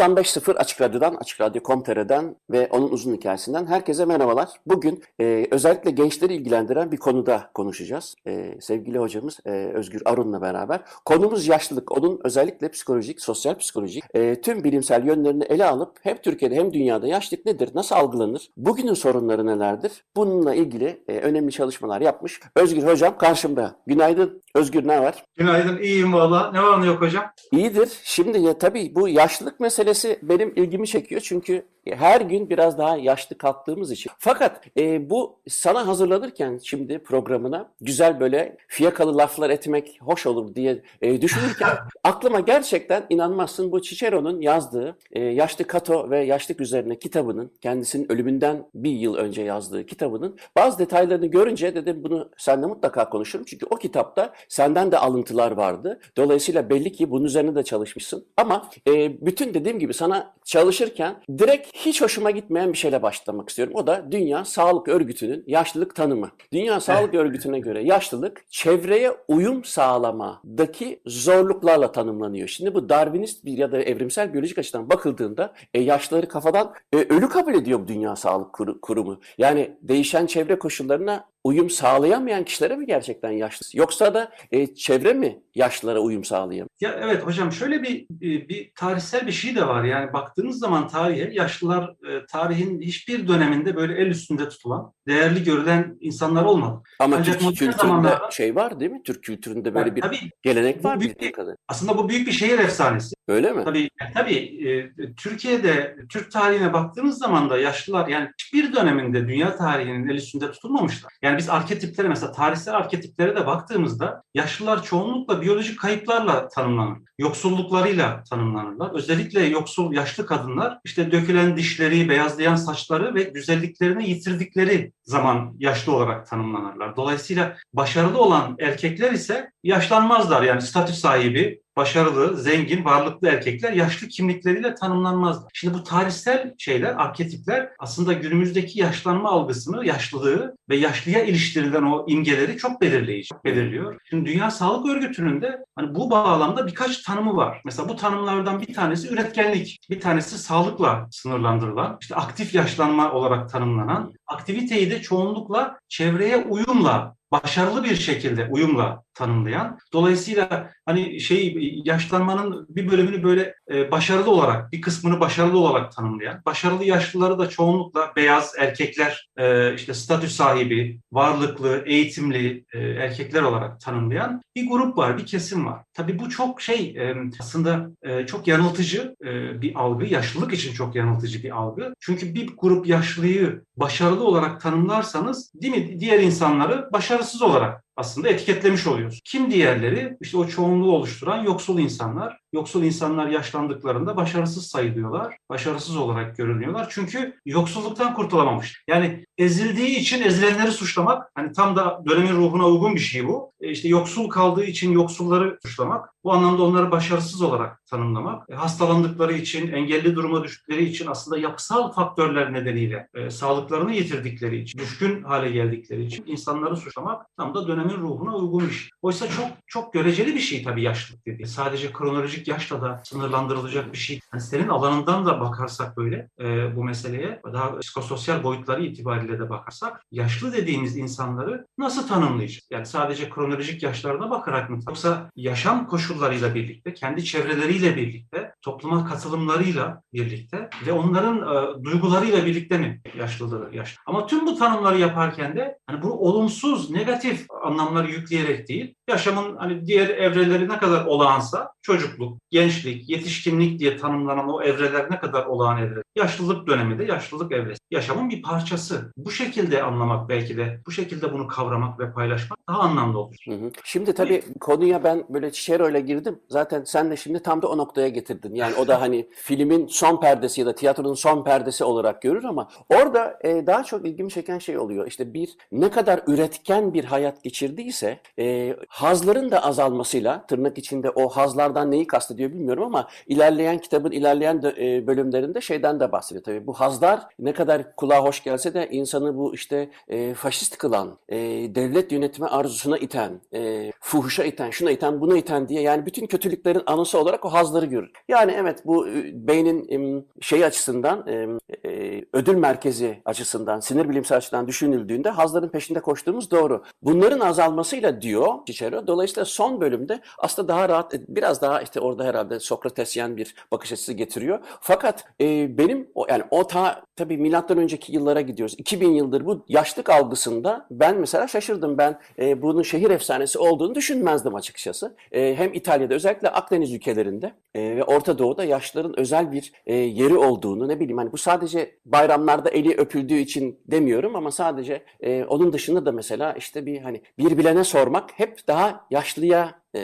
...95.0 Açık Radyo'dan, Açık Radyo Komtere'den ve onun uzun hikayesinden herkese merhabalar. Bugün e, özellikle gençleri ilgilendiren bir konuda konuşacağız. E, sevgili hocamız e, Özgür Arun'la beraber. Konumuz yaşlılık. Onun özellikle psikolojik, sosyal psikolojik e, tüm bilimsel yönlerini ele alıp hem Türkiye'de hem dünyada yaşlılık nedir, nasıl algılanır, bugünün sorunları nelerdir? Bununla ilgili e, önemli çalışmalar yapmış. Özgür hocam karşımda. Günaydın. Özgür ne var? Günaydın, iyiyim valla. Ne var ne yok hocam? İyidir. Şimdi ya tabii bu yaşlılık meselesi benim ilgimi çekiyor çünkü her gün biraz daha yaşlı kalktığımız için. Fakat e, bu sana hazırlanırken şimdi programına güzel böyle fiyakalı laflar etmek hoş olur diye e, düşünürken aklıma gerçekten inanmazsın bu Cicero'nun yazdığı e, Yaşlı Kato ve Yaşlık üzerine kitabının kendisinin ölümünden bir yıl önce yazdığı kitabının bazı detaylarını görünce dedim bunu seninle mutlaka konuşurum. Çünkü o kitapta senden de alıntılar vardı. Dolayısıyla belli ki bunun üzerine de çalışmışsın. Ama e, bütün dediğim gibi sana çalışırken direkt hiç hoşuma gitmeyen bir şeyle başlamak istiyorum. O da Dünya Sağlık Örgütü'nün yaşlılık tanımı. Dünya Sağlık Örgütü'ne göre yaşlılık çevreye uyum sağlamadaki zorluklarla tanımlanıyor. Şimdi bu Darwinist bir ya da evrimsel biyolojik açıdan bakıldığında e, yaşlıları kafadan e, ölü kabul ediyor Dünya Sağlık Kurumu. Yani değişen çevre koşullarına uyum sağlayamayan kişilere mi gerçekten yaşlı? Yoksa da e, çevre mi yaşlılara uyum sağlayamıyor? Ya evet hocam şöyle bir bir tarihsel bir şey de var. Yani baktığınız zaman tarihe yaşlılar e, tarihin hiçbir döneminde böyle el üstünde tutulan, değerli görülen insanlar olmadı. Ama Ancak Türk kültüründe zamanlarda, şey var değil mi? Türk kültüründe böyle yani, bir tabii, gelenek var büyük bir, kadar. Aslında bu büyük bir şehir efsanesi. Öyle mi? Tabii tabii e, Türkiye'de Türk tarihine baktığınız zaman da yaşlılar yani hiçbir döneminde dünya tarihinin el üstünde tutulmamışlar. Yani biz arketiplere mesela tarihsel arketiplere de baktığımızda yaşlılar çoğunlukla biyolojik kayıplarla tanımlanır. Yoksulluklarıyla tanımlanırlar. Özellikle yoksul yaşlı kadınlar işte dökülen dişleri, beyazlayan saçları ve güzelliklerini yitirdikleri zaman yaşlı olarak tanımlanırlar. Dolayısıyla başarılı olan erkekler ise yaşlanmazlar yani statü sahibi, başarılı, zengin, varlıklı erkekler yaşlı kimlikleriyle tanımlanmazlar. Şimdi bu tarihsel şeyler, arketipler aslında günümüzdeki yaşlanma algısını, yaşlılığı ve yaşlıya iliştirilen o imgeleri çok belirleyici, belirliyor. Şimdi Dünya Sağlık Örgütü'nün de hani bu bağlamda birkaç tanımı var. Mesela bu tanımlardan bir tanesi üretkenlik, bir tanesi sağlıkla sınırlandırılan, işte aktif yaşlanma olarak tanımlanan, aktiviteyi de çoğunlukla çevreye uyumla başarılı bir şekilde uyumla tanımlayan. Dolayısıyla hani şey yaşlanmanın bir bölümünü böyle e, başarılı olarak, bir kısmını başarılı olarak tanımlayan. Başarılı yaşlıları da çoğunlukla beyaz erkekler, e, işte statü sahibi, varlıklı, eğitimli e, erkekler olarak tanımlayan bir grup var, bir kesim var. Tabii bu çok şey e, aslında e, çok yanıltıcı e, bir algı, yaşlılık için çok yanıltıcı bir algı. Çünkü bir grup yaşlıyı başarılı olarak tanımlarsanız değil mi? Diğer insanları başarısız olarak aslında etiketlemiş oluyoruz. Kim diğerleri? İşte o çoğunluğu oluşturan yoksul insanlar. Yoksul insanlar yaşlandıklarında başarısız sayılıyorlar. Başarısız olarak görünüyorlar. Çünkü yoksulluktan kurtulamamış. Yani ezildiği için ezilenleri suçlamak, hani tam da dönemin ruhuna uygun bir şey bu. E işte yoksul kaldığı için yoksulları suçlamak. Bu anlamda onları başarısız olarak tanımlamak. E hastalandıkları için, engelli duruma düştükleri için aslında yapısal faktörler nedeniyle e, sağlıklarını yitirdikleri için, düşkün hale geldikleri için insanları suçlamak tam da dönemin ruhuna uygun bir şey. Oysa çok çok göreceli bir şey tabii yaşlılık dediği. Sadece kronolojik yaşla da sınırlandırılacak bir şey. Yani senin alanından da bakarsak böyle e, bu meseleye, daha psikososyal boyutları itibariyle de bakarsak, yaşlı dediğimiz insanları nasıl tanımlayacağız? Yani sadece kronolojik yaşlarına bakarak mı? Yoksa yaşam koşullarıyla birlikte, kendi çevreleriyle birlikte, topluma katılımlarıyla birlikte ve onların e, duygularıyla birlikte mi yaşlılığı yaşlı? Ama tüm bu tanımları yaparken de hani bunu olumsuz, negatif anlamları yükleyerek değil, yaşamın hani diğer evreleri ne kadar olağansa çocukluk, gençlik, yetişkinlik diye tanımlanan o evreler ne kadar olağan evre. Yaşlılık dönemi de yaşlılık evresi. Yaşamın bir parçası. Bu şekilde anlamak belki de, bu şekilde bunu kavramak ve paylaşmak daha anlamlı olur. Hı hı. Şimdi tabii konuya ben böyle şeroyla girdim. Zaten sen de şimdi tam da o noktaya getirdin. Yani o da hani filmin son perdesi ya da tiyatronun son perdesi olarak görür ama orada e, daha çok ilgimi çeken şey oluyor. İşte bir ne kadar üretken bir hayat geçirdiyse e, hazların da azalmasıyla tırnak içinde o hazlardan neyi kastediyor bilmiyorum ama ilerleyen kitabın ilerleyen de, e, bölümlerinde şeyden de bahsediyor tabii. Bu hazlar ne kadar kulağa hoş gelse de insanı bu işte e, faşist kılan, e, devlet yönetimi arzusuna iten, e, fuhuşa iten, şuna iten, buna iten diye yani bütün kötülüklerin anısı olarak o hazları görür. Yani evet bu e, beynin e, şey açısından e, e, ödül merkezi açısından, sinir bilimsel açıdan düşünüldüğünde hazların peşinde koştuğumuz doğru. Bunların azalmasıyla diyor Cicero. Dolayısıyla son bölümde aslında daha rahat, biraz daha işte orada herhalde Sokratesyen bir bakış açısı getiriyor. Fakat e, benim o yani o ta tabii milattan önceki yıllara gidiyoruz. 2000 yıldır bu yaşlık algısında ben mesela şaşırdım. Ben e, bunun şehir efsanesi olduğunu düşünmezdim açıkçası. E, hem İtalya'da özellikle Akdeniz ülkelerinde e, ve Orta Doğu'da yaşlıların özel bir e, yeri olduğunu ne bileyim hani bu sadece bayramlarda eli öpüldüğü için demiyorum ama sadece e, onun dışında da mesela işte bir hani bir bilene sormak hep daha yaşlıya e,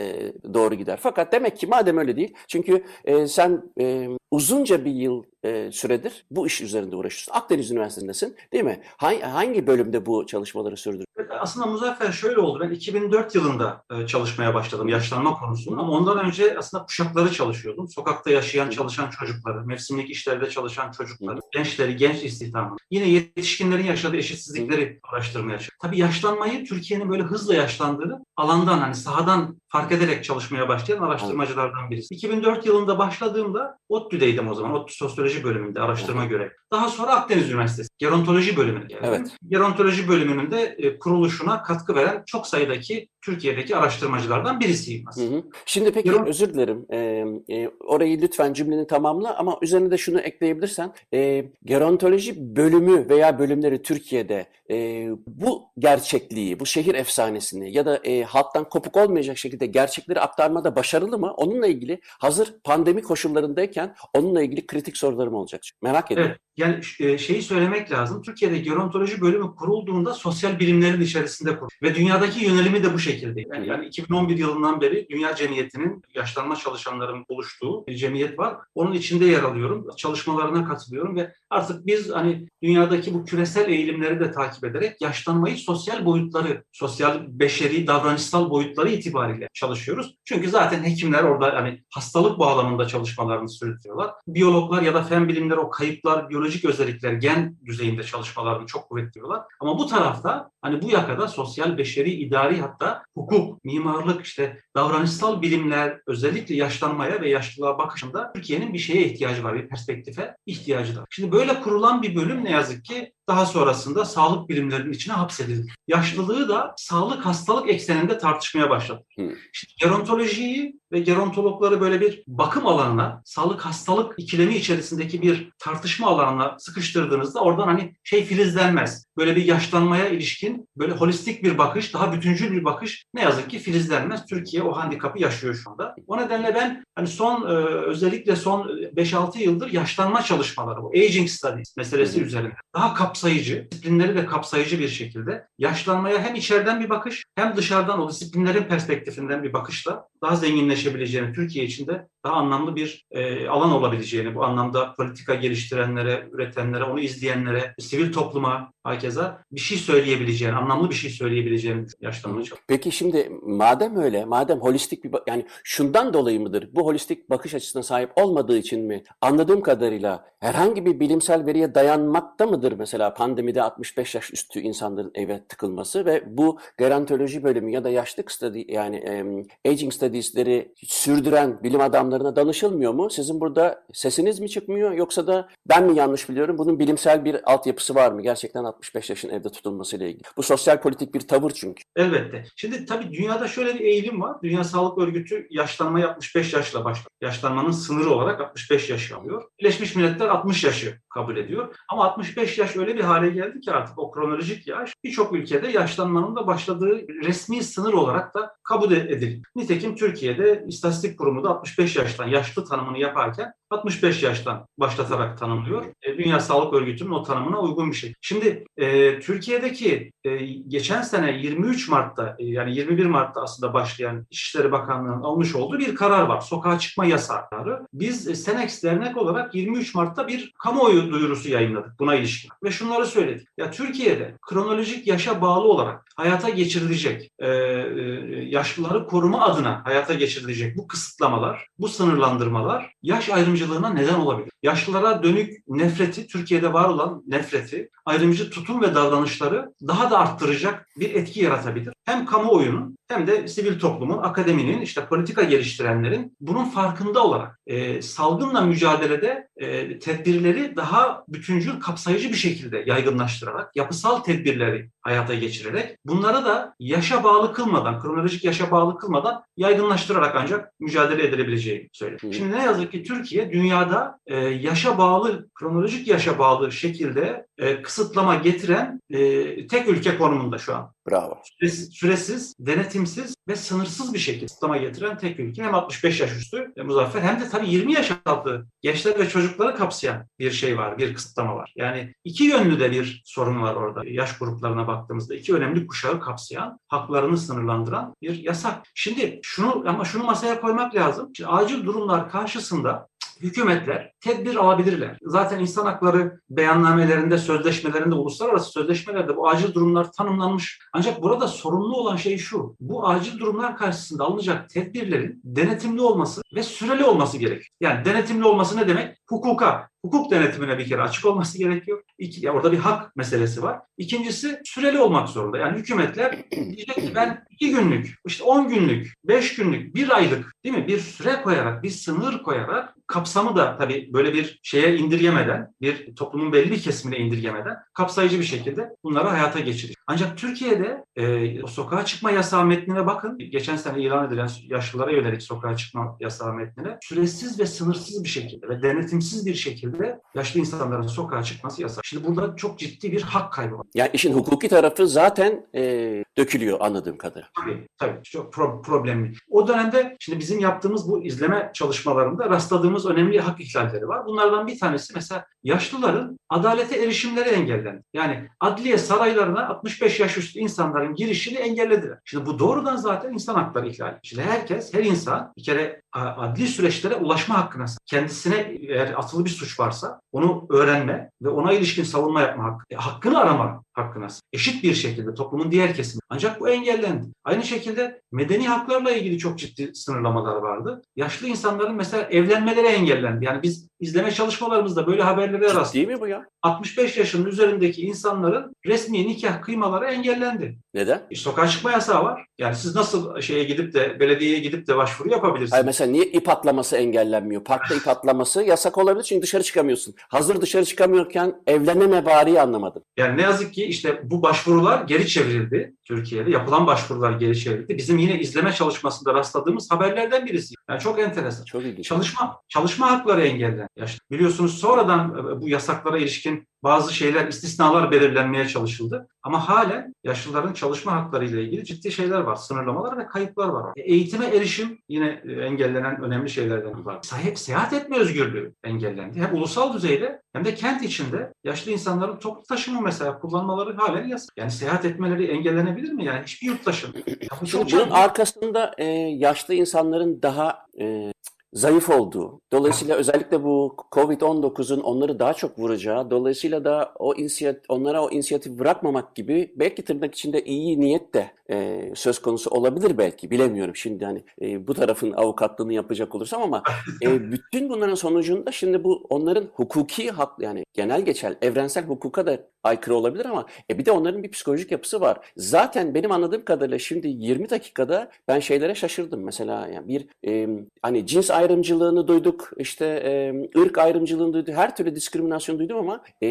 doğru gider. Fakat demek ki madem öyle değil, çünkü e, sen e, uzunca bir yıl e, süredir bu iş üzerinde uğraşıyorsun. Akdeniz Üniversitesi'ndesin değil mi? Hangi, hangi bölümde bu çalışmaları sürdürdün? Aslında Muzaffer şöyle oldu. Ben 2004 yılında e, çalışmaya başladım yaşlanma konusunda ama ondan önce aslında kuşakları çalışıyordum. Sokakta yaşayan, çalışan çocukları, mevsimlik işlerde çalışan çocukları, gençleri, genç istihdamı. Yine yetişkinlerin yaşadığı eşitsizlikleri araştırmaya çalıştım. Tabii yaşlanmayı Türkiye'nin böyle hızla yaşlandığını alandan hani sahadan fark ederek çalışmaya başlayan araştırmacılardan birisi. 2004 yılında başladığımda ODTÜ'deydim o zaman. ODTÜ Sosyoloji bölümünde araştırma görevi. Daha sonra Akdeniz Üniversitesi Gerontoloji bölümüne geldim. Evet. Gerontoloji bölümünün de e, kuruluşuna katkı veren çok sayıdaki Türkiye'deki araştırmacılardan birisiyim aslında. Hı hı. Şimdi peki Geron- özür dilerim. Ee, e, orayı lütfen cümleni tamamla ama üzerine de şunu ekleyebilirsen. E, gerontoloji bölümü veya bölümleri Türkiye'de e, bu gerçekliği, bu şehir efsanesini ya da e, halktan kopuk olmayacak şekilde gerçekleri aktarmada başarılı mı? Onunla ilgili hazır pandemi koşullarındayken onunla ilgili kritik sorularım olacak. Merak ediyorum. Evet. Yani e, şeyi söylemek lazım. Türkiye'de gerontoloji bölümü kurulduğunda sosyal bilimlerin içerisinde kuruldu. Ve dünyadaki yönelimi de bu şekilde. Yani, yani 2011 yılından beri Dünya Cemiyeti'nin yaşlanma çalışanların oluştuğu bir cemiyet var. Onun içinde yer alıyorum. Çalışmalarına katılıyorum ve artık biz hani dünyadaki bu küresel eğilimleri de takip ederek yaşlanmayı sosyal boyutları, sosyal, beşeri, davranışsal boyutları itibariyle çalışıyoruz. Çünkü zaten hekimler orada hani hastalık bağlamında çalışmalarını sürdürüyorlar. Biyologlar ya da fen bilimleri o kayıplar, biyolojik özellikler, gen düzeyinde çalışmalarını çok kuvvetliyorlar. Ama bu tarafta hani bu yakada sosyal, beşeri, idari hatta hukuk, mimarlık, işte davranışsal bilimler özellikle yaşlanmaya ve yaşlılığa bakışında Türkiye'nin bir şeye ihtiyacı var, bir perspektife ihtiyacı var. Şimdi böyle kurulan bir bölüm ne yazık ki daha sonrasında sağlık bilimlerinin içine hapsedildi. Yaşlılığı da sağlık hastalık ekseninde tartışmaya başladı. Şimdi gerontolojiyi ve gerontologları böyle bir bakım alanına, sağlık hastalık ikilemi içerisindeki bir tartışma alanına sıkıştırdığınızda oradan hani şey filizlenmez. Böyle bir yaşlanmaya ilişkin böyle holistik bir bakış, daha bütüncül bir bakış ne yazık ki filizlenmez. Türkiye o handikapı yaşıyor şu anda. O nedenle ben hani son e, özellikle son 5-6 yıldır yaşlanma çalışmaları bu aging studies meselesi üzerinde daha kapsayıcı, disiplinleri de kapsayıcı bir şekilde yaşlanmaya hem içeriden bir bakış hem dışarıdan o disiplinlerin perspektifinden bir bakışla daha zenginleşebileceğini, Türkiye için de daha anlamlı bir e, alan olabileceğini, bu anlamda politika geliştirenlere, üretenlere, onu izleyenlere, sivil topluma, hakeza bir şey söyleyebileceğini, anlamlı bir şey söyleyebileceğini yaşlanma çalışmaları. Peki şimdi madem öyle, madem holistik bir yani şundan dolayı mıdır? Bu holistik bakış açısına sahip olmadığı için mi? Anladığım kadarıyla herhangi bir bilimsel veriye dayanmakta mıdır mesela pandemide 65 yaş üstü insanların eve tıkılması ve bu gerontoloji bölümü ya da yaşlık study yani em, aging studies'leri sürdüren bilim adamlarına danışılmıyor mu? Sizin burada sesiniz mi çıkmıyor yoksa da ben mi yanlış biliyorum? Bunun bilimsel bir altyapısı var mı? Gerçekten 65 yaşın evde tutulmasıyla ilgili. Bu sosyal politik bir tavır çünkü. Elbette. Şimdi tabii dünyada şöyle bir eğilim var. Dünya Sağlık Örgütü yaşlanmayı 65 yaşla başladı. Yaşlanmanın sınırı olarak 65 yaşı alıyor. Birleşmiş Milletler 60 yaşı kabul ediyor. Ama 65 yaş öyle bir hale geldi ki artık o kronolojik yaş birçok ülkede yaşlanmanın da başladığı resmi sınır olarak da kabul edilir. Nitekim Türkiye'de İstatistik Kurumu da 65 yaştan yaşlı tanımını yaparken 65 yaştan başlatarak tanımlıyor. E, Dünya Sağlık Örgütü'nün o tanımına uygun bir şey. Şimdi e, Türkiye'deki e, geçen sene 23 Mart'ta e, yani 21 Mart'ta aslında başlayan İçişleri Bakanlığı'nın almış olduğu bir karar var. Sokağa çıkma yasağı. Biz e, Senex Dernek olarak 23 Mart'ta bir kamuoyu duyurusu yayınladık buna ilişkin. Ve şunları söyledik. Ya Türkiye'de kronolojik yaşa bağlı olarak hayata geçirilecek e, e, yaşlıları koruma adına hayata geçirilecek bu kısıtlamalar, bu sınırlandırmalar yaş ayrımcılığına neden olabilir. Yaşlılara dönük nefreti, Türkiye'de var olan nefreti, ayrımcı tutum ve davranışları daha da arttıracak bir etki yaratabilir. Hem kamuoyunun hem de sivil toplumun, akademinin, işte politika geliştirenlerin bunun farkında olarak e, salgınla mücadelede e, tedbirleri daha bütüncül, kapsayıcı bir şekilde yaygınlaştırarak, yapısal tedbirleri hayata geçirerek bunları da yaşa bağlı kılmadan, kronolojik yaşa bağlı kılmadan yaygınlaştırarak ancak mücadele edilebileceğini söylüyor. Şimdi ne yazık ki Türkiye dünyada e, yaşa bağlı, kronolojik yaşa bağlı şekilde e, kısıtlama getiren e, tek ülke konumunda şu an. Bravo. Süresiz, süresiz, denetimsiz ve sınırsız bir şekilde kısıtlama getiren tek ülke. Hem 65 yaş üstü e, Muzaffer hem de tabii 20 yaş altı gençler ve çocukları kapsayan bir şey var, bir kısıtlama var. Yani iki yönlü de bir sorun var orada. Yaş gruplarına baktığımızda iki önemli kuşağı kapsayan, haklarını sınırlandıran bir yasak. Şimdi şunu ama şunu masaya koymak lazım. Şimdi acil durumlar karşısında hükümetler tedbir alabilirler. Zaten insan hakları beyannamelerinde, sözleşmelerinde, uluslararası sözleşmelerde bu acil durumlar tanımlanmış. Ancak burada sorunlu olan şey şu. Bu acil durumlar karşısında alınacak tedbirlerin denetimli olması ve süreli olması gerekiyor. Yani denetimli olması ne demek? Hukuka, hukuk denetimine bir kere açık olması gerekiyor. İki, ya orada bir hak meselesi var. İkincisi süreli olmak zorunda. Yani hükümetler diyecek ki ben iki günlük, işte on günlük, beş günlük, bir aylık değil mi? Bir süre koyarak, bir sınır koyarak kapsamı da tabii böyle bir şeye indirgemeden, bir toplumun belli bir kesimine indirgemeden kapsayıcı bir şekilde bunları hayata geçiriyor. Ancak Türkiye'de e, o sokağa çıkma yasağı metnine bakın. Geçen sene ilan edilen yaşlılara yönelik sokağa çıkma yasağı metnine süresiz ve sınırsız bir şekilde ve denetimsiz bir şekilde yaşlı insanların sokağa çıkması yasak. Şimdi burada çok ciddi bir hak kaybı var. Yani işin hukuki tarafı zaten e, dökülüyor anladığım kadarıyla. Tabii, tabii çok pro- problemli. O dönemde şimdi bizim yaptığımız bu izleme çalışmalarında rastladığımız önemli hak ihlalleri var. Bunlardan bir tanesi mesela yaşlıların adalete erişimleri engellendi. Yani adliye saraylarına 65 yaş üstü insanların girişini engellediler. Şimdi bu doğrudan zaten insan hakları ihlali. Şimdi herkes, her insan bir kere adli süreçlere ulaşma hakkına kendisine eğer atılı bir suç varsa onu öğrenme ve ona ilişkin savunma yapma hakkı, e, hakkını arama hakkına eşit bir şekilde toplumun diğer kesimi. Ancak bu engellendi. Aynı şekilde medeni haklarla ilgili çok ciddi sınırlamalar vardı. Yaşlı insanların mesela evlenmeleri engellendi. Yani biz izleme çalışmalarımızda böyle haberlere rastladık. Değil mi bu ya? 65 yaşının üzerindeki insanların resmi nikah kıymaları engellendi. Neden? E, sokağa çıkma yasağı var. Yani siz nasıl şeye gidip de belediyeye gidip de başvuru yapabilirsiniz? Hayır, mesela niye ip atlaması engellenmiyor? Parkta ip atlaması yasak olabilir çünkü dışarı çıkamıyorsun. Hazır dışarı çıkamıyorken evleneme bariyi anlamadım. Yani ne yazık ki işte bu başvurular geri çevrildi Türkiye'de. Yapılan başvurular geri çevrildi. Bizim yine izleme çalışmasında rastladığımız haberlerden birisi. Yani çok enteresan. Çok ilginç. Çalışma çalışma hakları işte biliyorsunuz sonradan e, bu yasaklara ilişkin bazı şeyler, istisnalar belirlenmeye çalışıldı. Ama halen yaşlıların çalışma hakları ile ilgili ciddi şeyler var. Sınırlamalar ve kayıplar var. E, eğitime erişim yine e, engellenen önemli şeylerden var. Seyahat etme özgürlüğü engellendi. Hem ulusal düzeyde hem de kent içinde yaşlı insanların toplu taşıma mesela kullanmaları halen yasak. Yani seyahat etmeleri engellenebilir mi? Yani hiçbir yurttaşın. Çok Bunun arkasında e, yaşlı insanların daha e, zayıf olduğu, dolayısıyla özellikle bu Covid-19'un onları daha çok vuracağı, dolayısıyla da o inisiyat, onlara o inisiyatif bırakmamak gibi belki tırnak içinde iyi niyet de e, söz konusu olabilir belki, bilemiyorum şimdi hani e, bu tarafın avukatlığını yapacak olursam ama e, bütün bunların sonucunda şimdi bu onların hukuki hak yani genel geçer evrensel hukuka da aykırı olabilir ama e, bir de onların bir psikolojik yapısı var. Zaten benim anladığım kadarıyla şimdi 20 dakikada ben şeylere şaşırdım. Mesela yani bir e, hani cins ayrımcılığını duyduk, işte e, ırk ayrımcılığını duyduk, her türlü diskriminasyon duydum ama e,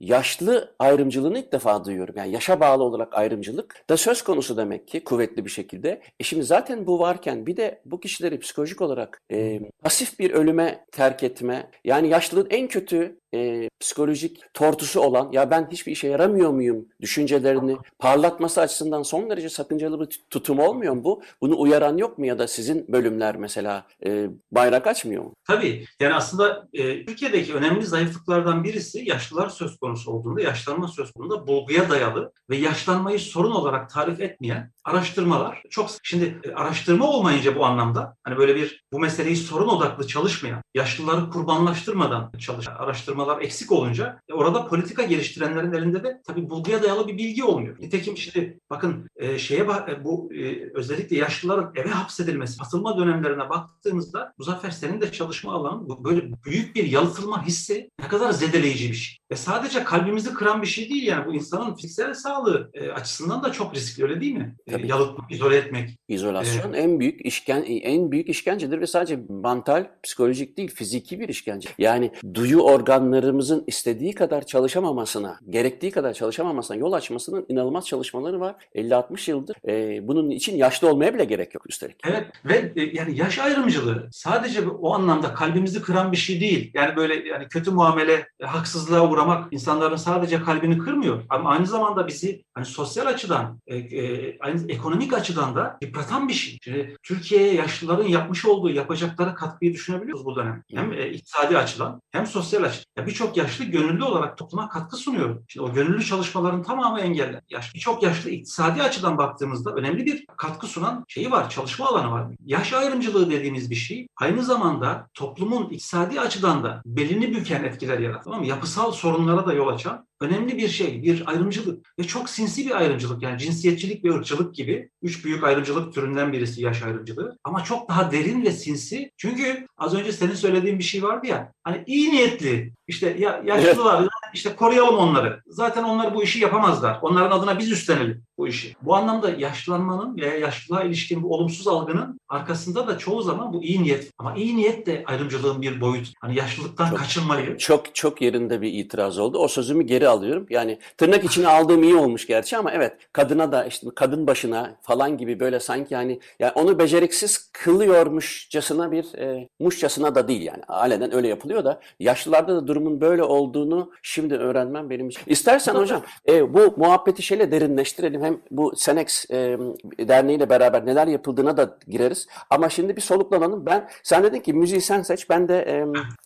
yaşlı ayrımcılığını ilk defa duyuyorum. Yani yaşa bağlı olarak ayrımcılık da söz konusu demek ki kuvvetli bir şekilde. E şimdi zaten bu varken bir de bu kişileri psikolojik olarak e, pasif bir ölüme terk etme, yani yaşlılığın en kötü e, psikolojik tortusu olan ya ben hiçbir işe yaramıyor muyum düşüncelerini parlatması açısından son derece sakıncalı bir tutum olmuyor mu bu? Bunu uyaran yok mu ya da sizin bölümler mesela e, bayrak açmıyor mu? Tabii. Yani aslında e, Türkiye'deki önemli zayıflıklardan birisi yaşlılar söz konusu olduğunda, yaşlanma söz konusunda bulguya dayalı ve yaşlanmayı sorun olarak tarif etmeyen araştırmalar çok şimdi e, araştırma olmayınca bu anlamda hani böyle bir bu meseleyi sorun odaklı çalışmayan, yaşlıları kurbanlaştırmadan çalışan araştırmalar eksik olunca e, orada politika geliştirenlerin elinde de tabii bulguya dayalı bir bilgi olmuyor. Nitekim şimdi bakın e, şeye e, bu e, özellikle yaşlıların eve hapsedilmesi, atılma dönemlerine baktığımızda Muzaffer senin de çalışma alanın böyle büyük bir yalıtılma hissi ne kadar zedeleyici bir şey. Ve sadece kalbimizi kıran bir şey değil yani bu insanın fiziksel sağlığı e, açısından da çok riskli öyle değil mi? E, Tabii. yalıtmak, izole etmek. İzolasyon en büyük işken en büyük işkencedir ve sadece mental, psikolojik değil, fiziki bir işkence. Yani duyu organlarımızın istediği kadar çalışamamasına, gerektiği kadar çalışamamasına yol açmasının inanılmaz çalışmaları var. 50-60 yıldır. Ee, bunun için yaşlı olmaya bile gerek yok üstelik. Evet ve e, yani yaş ayrımcılığı sadece o anlamda kalbimizi kıran bir şey değil. Yani böyle yani kötü muamele, e, haksızlığa uğramak insanların sadece kalbini kırmıyor. Ama aynı zamanda bizi hani sosyal açıdan, e, e, aynı ekonomik açıdan da yıpratan bir şey. Şimdi Türkiye'ye yaşlıların yapmış olduğu, yapacakları katkıyı düşünebiliyoruz bu dönem. Hem e, iktisadi açıdan hem sosyal açıdan. Ya birçok yaşlı gönüllü olarak topluma katkı sunuyor. Şimdi o gönüllü çalışmaların tamamı engellendi. Yaş, birçok yaşlı iktisadi açıdan baktığımızda önemli bir katkı sunan şeyi var, çalışma alanı var. Yaş ayrımcılığı dediğimiz bir şey aynı zamanda toplumun iktisadi açıdan da belini büken etkiler yaratır. Tamam? Yapısal sorunlara da yol açan önemli bir şey, bir ayrımcılık ve çok sinsi bir ayrımcılık. Yani cinsiyetçilik ve ırkçılık gibi üç büyük ayrımcılık türünden birisi yaş ayrımcılığı. Ama çok daha derin ve sinsi. Çünkü az önce senin söylediğin bir şey vardı ya hani iyi niyetli işte ya, yaşlılar işte koruyalım onları. Zaten onlar bu işi yapamazlar. Onların adına biz üstlenelim bu işi. Bu anlamda yaşlanmanın veya yaşlılığa ilişkin bu olumsuz algının arkasında da çoğu zaman bu iyi niyet. Ama iyi niyet de ayrımcılığın bir boyut. Hani yaşlılıktan Çok- kaçınmayı. Çok çok yerinde bir itiraz oldu. O sözümü geri alıyorum. Yani tırnak içine aldığım iyi olmuş gerçi ama evet kadına da işte kadın başına falan gibi böyle sanki hani yani onu beceriksiz kılıyormuşçasına bir e, muşçasına da değil yani. Alenen öyle yapılıyor da yaşlılarda da durumun böyle olduğunu şimdi öğrenmem benim için. İstersen hocam e, bu muhabbeti şeyle derinleştirelim. Hem bu Senex e, derneğiyle beraber neler yapıldığına da gireriz. Ama şimdi bir soluklanalım. Ben sen dedin ki müziği sen seç. Ben de e,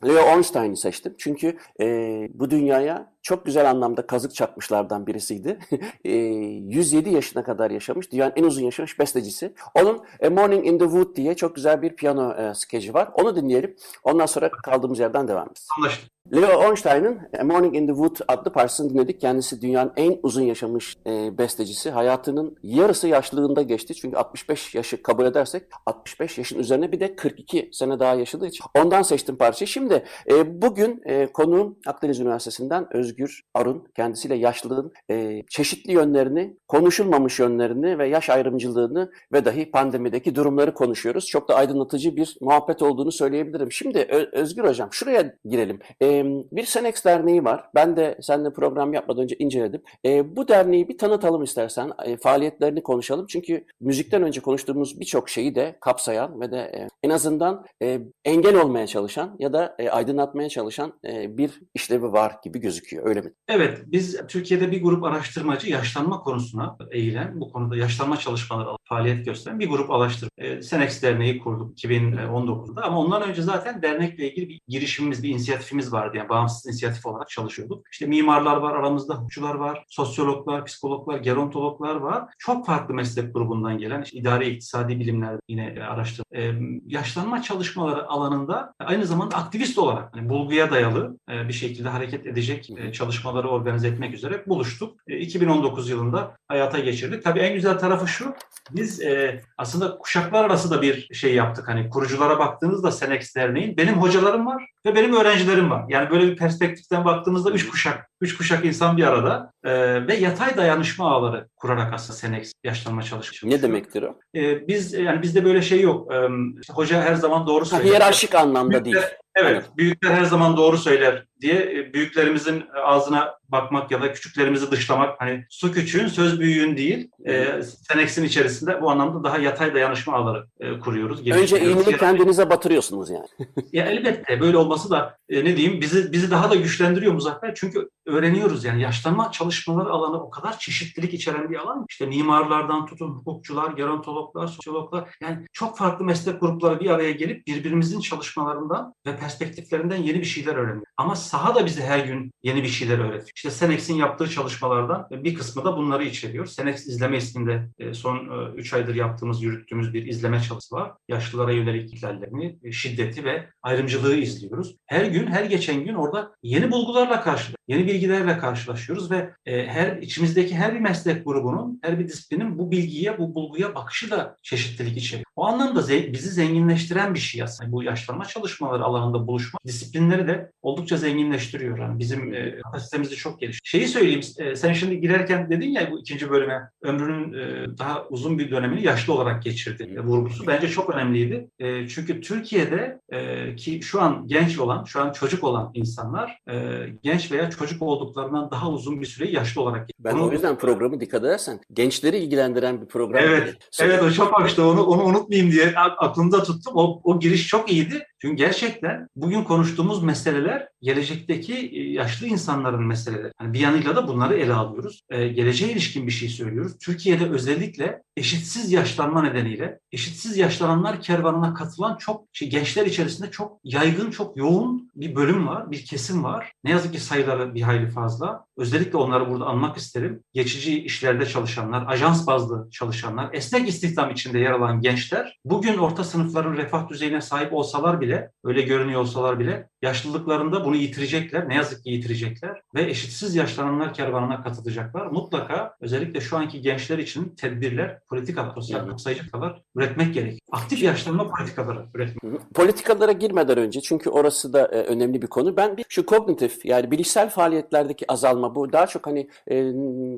Leo Ornstein'i seçtim. Çünkü e, bu dünyaya çok güzel anlamda kazık çakmışlardan birisiydi. E, 107 yaşına kadar yaşamış. Dünyanın en uzun yaşamış bestecisi. Onun A Morning in the Wood diye çok güzel bir piyano e, skeci var. Onu dinleyelim. Ondan sonra kaldığımız yerden devam ederiz. Anlaştık. Leo Ornstein'ın A Morning in the Wood adlı parçasını dinledik. Kendisi dünyanın en uzun yaşamış e, bestecisi. Hayatının yarısı yaşlılığında geçti. Çünkü 65 yaşı kabul edersek 65 yaşın üzerine bir de 42 sene daha yaşadığı için. Ondan seçtim parçayı. Şimdi e, bugün e, konuğum Akdeniz Üniversitesi'nden Özgür Arun. Kendisiyle yaşlılığın e, çeşitli yönlerini, konuşulmamış yönlerini ve yaş ayrımcılığını ve dahi pandemideki durumları konuşuyoruz. Çok da aydınlatıcı bir muhabbet olduğunu söyleyebilirim. Şimdi Özgür Hocam şuraya girelim. E, bir Senex Derneği var. Ben de seninle program yapmadan önce inceledim. E, bu derneği bir tanıtalım istersen. E, faaliyetlerini konuşalım. Çünkü müzikten önce konuştuğumuz birçok şeyi de kapsayan ve de e, en azından e, engel olmaya çalışan ya da e, aydınlatmaya çalışan e, bir işlevi var gibi gözüküyor. Öyle mi? Evet, biz Türkiye'de bir grup araştırmacı yaşlanma konusuna eğilen, bu konuda yaşlanma çalışmaları faaliyet gösteren bir grup araştırma. E, Senex Derneği kurduk 2019'da ama ondan önce zaten dernekle ilgili bir girişimimiz, bir inisiyatifimiz vardı. Yani bağımsız inisiyatif olarak çalışıyorduk. İşte mimarlar var, aramızda hukukçular var, sosyologlar, psikologlar, gerontologlar var. Çok farklı meslek grubundan gelen işte idari iktisadi bilimler yine araştırma. E, yaşlanma çalışmaları alanında aynı zamanda aktivist olarak hani bulguya dayalı e, bir şekilde hareket edecek e, çalışmaları organize etmek üzere buluştuk. E, 2019 yılında hayata geçirdik. Tabii en güzel tarafı şu, biz e, aslında kuşaklar arası da bir şey yaptık. Hani kuruculara baktığınızda Senex Derneği'nin benim hocalarım var ve benim öğrencilerim var. Yani böyle bir perspektiften baktığımızda üç kuşak üç kuşak insan bir arada e, ve yatay dayanışma ağları kurarak aslında Senex yaşlanma çalışıyor. Ne demektir o? E, biz yani bizde böyle şey yok. E, işte hoca her zaman doğru söylüyor. hiyerarşik anlamda değil. Evet, büyükler her zaman doğru söyler diye e, büyüklerimizin ağzına bakmak ya da küçüklerimizi dışlamak hani su küçüğün söz büyüğün değil. E, Senex'in içerisinde bu anlamda daha yatay dayanışma ağları e, kuruyoruz. Önce iğneyi kendinize batırıyorsunuz yani. Ya elbette böyle olması da e, ne diyeyim bizi bizi daha da güçlendiriyor Muzaffer. Çünkü öğreniyoruz yani yaşlanma çalışmaları alanı o kadar çeşitlilik içeren bir alan. İşte mimarlardan tutun hukukçular, gerontologlar, sosyologlar yani çok farklı meslek grupları bir araya gelip birbirimizin çalışmalarından ve perspektiflerinden yeni bir şeyler öğreniyor. Ama saha da bize her gün yeni bir şeyler öğretiyor. İşte Senex'in yaptığı çalışmalardan bir kısmı da bunları içeriyor. Senex izleme isminde e, son 3 aydır yaptığımız, yürüttüğümüz bir izleme çalışması var. Yaşlılara yönelik ihlallerini, e, şiddeti ve ayrımcılığı izliyoruz. Her gün, her geçen gün orada yeni bulgularla karşılaşıyoruz. Yeni bilgilerle karşılaşıyoruz ve e, her içimizdeki her bir meslek grubunun, her bir disiplinin bu bilgiye, bu bulguya bakışı da çeşitlilik içeriyor. O anlamda bizi zenginleştiren bir şey aslında. Bu yaşlanma çalışmaları alanında buluşma disiplinleri de oldukça zenginleştiriyor. Yani bizim e, kapasitemizi çok geliştiriyor. Şeyi söyleyeyim, e, sen şimdi girerken dedin ya bu ikinci bölüme ömrünün e, daha uzun bir dönemini yaşlı olarak geçirdi e, vurgusu. Bence çok önemliydi. E, çünkü Türkiye'de e, ki şu an genç olan, şu an çocuk olan insanlar e, genç veya çocuk olduklarından daha uzun bir süre yaşlı olarak geçirdi. Ben Bunu- o yüzden programı dikkat edersen gençleri ilgilendiren bir program. Evet, değil. Evet o çok hoştu. Onu, onu unutmayayım diye aklımda tuttum. O, o giriş çok iyiydi. Çünkü gerçekten bugün konuştuğumuz meseleler gelecekteki e, yaşlı insanların meseleleri. Yani bir yanıyla da bunları ele alıyoruz. Ee, geleceğe ilişkin bir şey söylüyoruz. Türkiye'de özellikle eşitsiz yaşlanma nedeniyle eşitsiz yaşlananlar kervanına katılan çok şey, gençler içerisinde çok yaygın, çok yoğun bir bölüm var, bir kesim var. Ne yazık ki sayıları bir hayli fazla. Özellikle onları burada anmak isterim. Geçici işlerde çalışanlar, ajans bazlı çalışanlar, esnek istihdam içinde yer alan gençler bugün orta sınıfların refah düzeyine sahip olsalar bile, öyle görünüyor olsalar bile yaşlılıklarında bunu yitirecekler. Ne yazık ki yitirecekler ve eşitsiz yaşlananlar kervanına katılacaklar. Mutlaka özellikle şu anki gençler için tedbirler, politikalar, sosyal kapsayıcılar üretmek gerek. Aktif yaşlanma politikaları üretmek. Politikalara girmeden önce çünkü orası da e, önemli bir konu. Ben bir, şu kognitif yani bilişsel faaliyetlerdeki azalma bu daha çok hani e,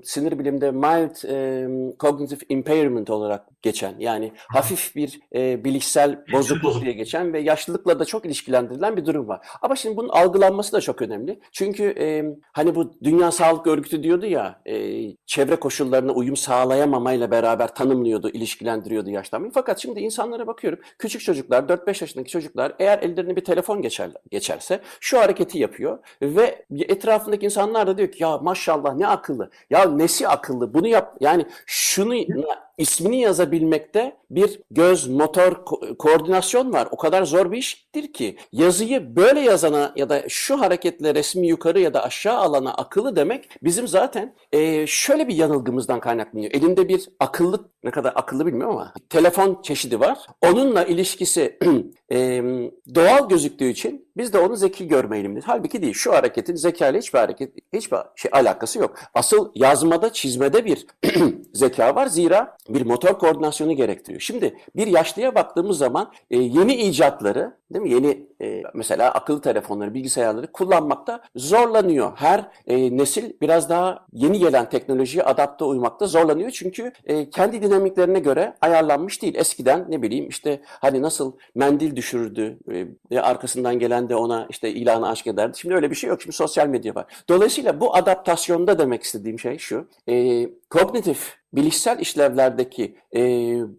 sinir bilimde mild e, cognitive impairment olarak geçen yani hafif bir e, bilişsel bozukluk bozuk. diye geçen ve yaşlılıkla da çok ilişkilendirilen bir durum var. Ama şimdi bunun algılanması da çok önemli. Çünkü e, hani bu Dünya Sağlık Örgütü diyordu ya e, çevre koşullarına uyum sağlayamamayla beraber tanımlıyordu, ilişkilendiriyordu yaşlanmayı. Fakat şimdi insanlara bakıyorum. Küçük çocuklar, 4-5 yaşındaki çocuklar eğer ellerine bir telefon geçer, geçerse şu hareketi yapıyor ve etrafındaki insanlar da diyor ki ya maşallah ne akıllı. Ya nesi akıllı? Bunu yap. Yani şunu ismini yazabilmekte bir göz motor ko- koordinasyon var. O kadar zor bir iştir ki yazıyı böyle yazana ya da şu hareketle resmi yukarı ya da aşağı alana akıllı demek bizim zaten e, şöyle bir yanılgımızdan kaynaklanıyor. Elinde bir akıllı ne kadar akıllı bilmiyorum ama telefon çeşidi var. Onunla ilişkisi e, doğal gözüktüğü için biz de onu zeki görme. Halbuki değil. Şu hareketin zekayla hiçbir hareket, hiçbir şey alakası yok. Asıl yazmada, çizmede bir zeka var. Zira bir motor koordinasyonu gerektiriyor. Şimdi bir yaşlıya baktığımız zaman e, yeni icatları, değil mi? Yeni e, mesela akıllı telefonları, bilgisayarları kullanmakta zorlanıyor. Her e, nesil biraz daha yeni gelen teknolojiye adapte uymakta zorlanıyor. Çünkü e, kendi dinamiklerine göre ayarlanmış değil. Eskiden ne bileyim işte hani nasıl mendil düşürürdü e, arkasından gelen de ona işte ilanı aşk ederdi. Şimdi öyle bir şey yok. Şimdi sosyal medya var. Dolayısıyla bu adaptasyonda demek istediğim şey şu. E, kognitif bilişsel işlevlerdeki e,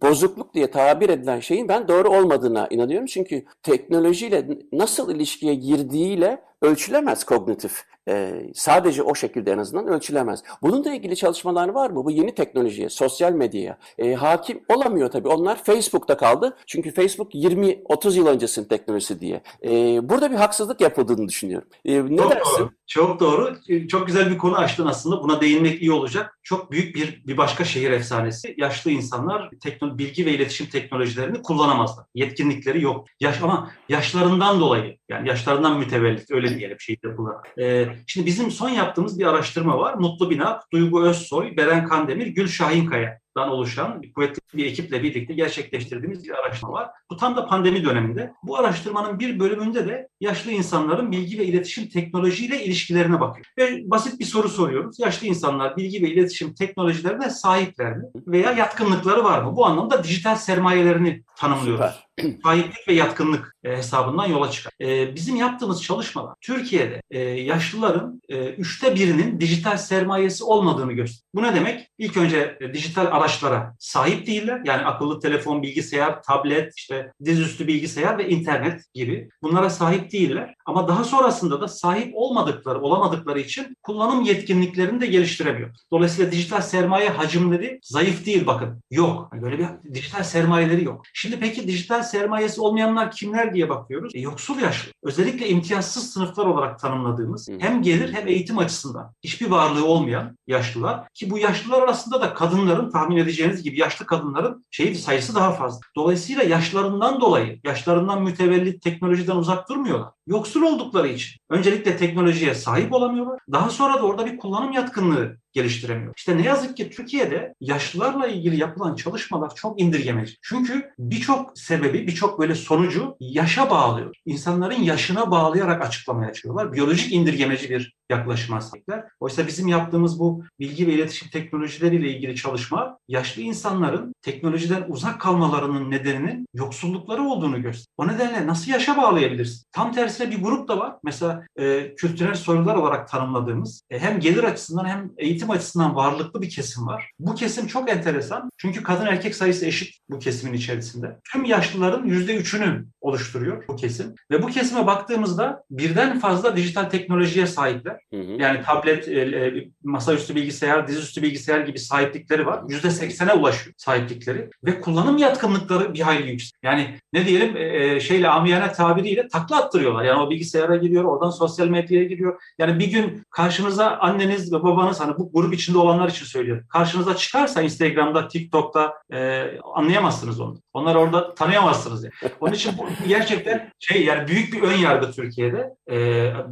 bozukluk diye tabir edilen şeyin ben doğru olmadığına inanıyorum. Çünkü teknolojiyle nasıl ilişkiye girdiğiyle ölçülemez kognitif. E, sadece o şekilde en azından ölçülemez. Bununla ilgili çalışmalar var mı? Bu yeni teknolojiye, sosyal medyaya e, hakim olamıyor tabii. Onlar Facebook'ta kaldı. Çünkü Facebook 20-30 yıl öncesinin teknolojisi diye. E, burada bir haksızlık yapıldığını düşünüyorum. E, ne Çok dersin? doğru. Çok doğru. Çok güzel bir konu açtın aslında. Buna değinmek iyi olacak. Çok büyük bir bir başka şehir efsanesi. Yaşlı insanlar tekno, bilgi ve iletişim teknolojilerini kullanamazlar. Yetkinlikleri yok. Yaş ama yaşlarından dolayı yani yaşlarından mütevellit öyle diyelim şeyde kullanarak. Ee, şimdi bizim son yaptığımız bir araştırma var. Mutlu Binak, Duygu Özsoy, Beren Kandemir, Gül Şahinkaya dan oluşan kuvvetli bir ekiple birlikte gerçekleştirdiğimiz bir araştırma var. Bu tam da pandemi döneminde. Bu araştırmanın bir bölümünde de yaşlı insanların bilgi ve iletişim teknolojiyle ilişkilerine bakıyor. Ve basit bir soru soruyoruz. Yaşlı insanlar bilgi ve iletişim teknolojilerine sahipler mi? Veya yatkınlıkları var mı? Bu anlamda dijital sermayelerini tanımlıyoruz. Süper. Sahiplik ve yatkınlık e, hesabından yola çıkar. E, bizim yaptığımız çalışmalar Türkiye'de e, yaşlıların üçte birinin dijital sermayesi olmadığını gösteriyor. Bu ne demek? İlk önce dijital araçlara sahip değiller. Yani akıllı telefon, bilgisayar, tablet, işte dizüstü bilgisayar ve internet gibi bunlara sahip değiller. Ama daha sonrasında da sahip olmadıkları, olamadıkları için kullanım yetkinliklerini de geliştiremiyor. Dolayısıyla dijital sermaye hacimleri zayıf değil bakın. Yok. Yani böyle bir dijital sermayeleri yok. Şimdi peki dijital sermayesi olmayanlar kimler diye bakıyoruz. E, yoksul yaşlı. Özellikle imtiyazsız sınıflar olarak tanımladığımız hem gelir hem eğitim açısından hiçbir varlığı olmayan yaşlılar ki bu yaşlılar arasında da kadınların tahmin edeceğiniz gibi yaşlı kadınların şeyi sayısı daha fazla. Dolayısıyla yaşlarından dolayı, yaşlarından mütevellit teknolojiden uzak durmuyorlar. Yoksul oldukları için öncelikle teknolojiye sahip olamıyorlar. Daha sonra da orada bir kullanım yatkınlığı geliştiremiyor. İşte ne yazık ki Türkiye'de yaşlılarla ilgili yapılan çalışmalar çok indirgemeci. Çünkü birçok sebebi, birçok böyle sonucu yaşa bağlıyor. İnsanların yaşına bağlayarak açıklamaya çalışıyorlar. Biyolojik indirgemeci bir yaklaşıma sahipler. Oysa bizim yaptığımız bu bilgi ve iletişim teknolojileriyle ilgili çalışma yaşlı insanların teknolojiden uzak kalmalarının nedeninin yoksullukları olduğunu gösteriyor. O nedenle nasıl yaşa bağlayabiliriz? Tam tersine bir grup da var. Mesela e, kültürel sorular olarak tanımladığımız e, hem gelir açısından hem eğitim açısından varlıklı bir kesim var. Bu kesim çok enteresan. Çünkü kadın erkek sayısı eşit bu kesimin içerisinde. Tüm yaşlıların yüzde üçünü oluşturuyor bu kesim. Ve bu kesime baktığımızda birden fazla dijital teknolojiye sahipler. Hı hı. Yani tablet, e, e, masaüstü bilgisayar, dizüstü bilgisayar gibi sahiplikleri var. Yüzde seksene ulaşıyor sahiplikleri. Ve kullanım yatkınlıkları bir hayli yüksek. Yani ne diyelim e, e, şeyle amiyane tabiriyle takla attırıyorlar. Yani o bilgisayara giriyor, oradan sosyal medyaya giriyor. Yani bir gün karşınıza anneniz ve babanız hani bu grup içinde olanlar için söylüyorum. Karşınıza çıkarsa Instagram'da, TikTok'ta e, anlayamazsınız onu. Onları orada tanıyamazsınız. Yani. Onun için bu gerçekten şey yani büyük bir ön yargı Türkiye'de. E,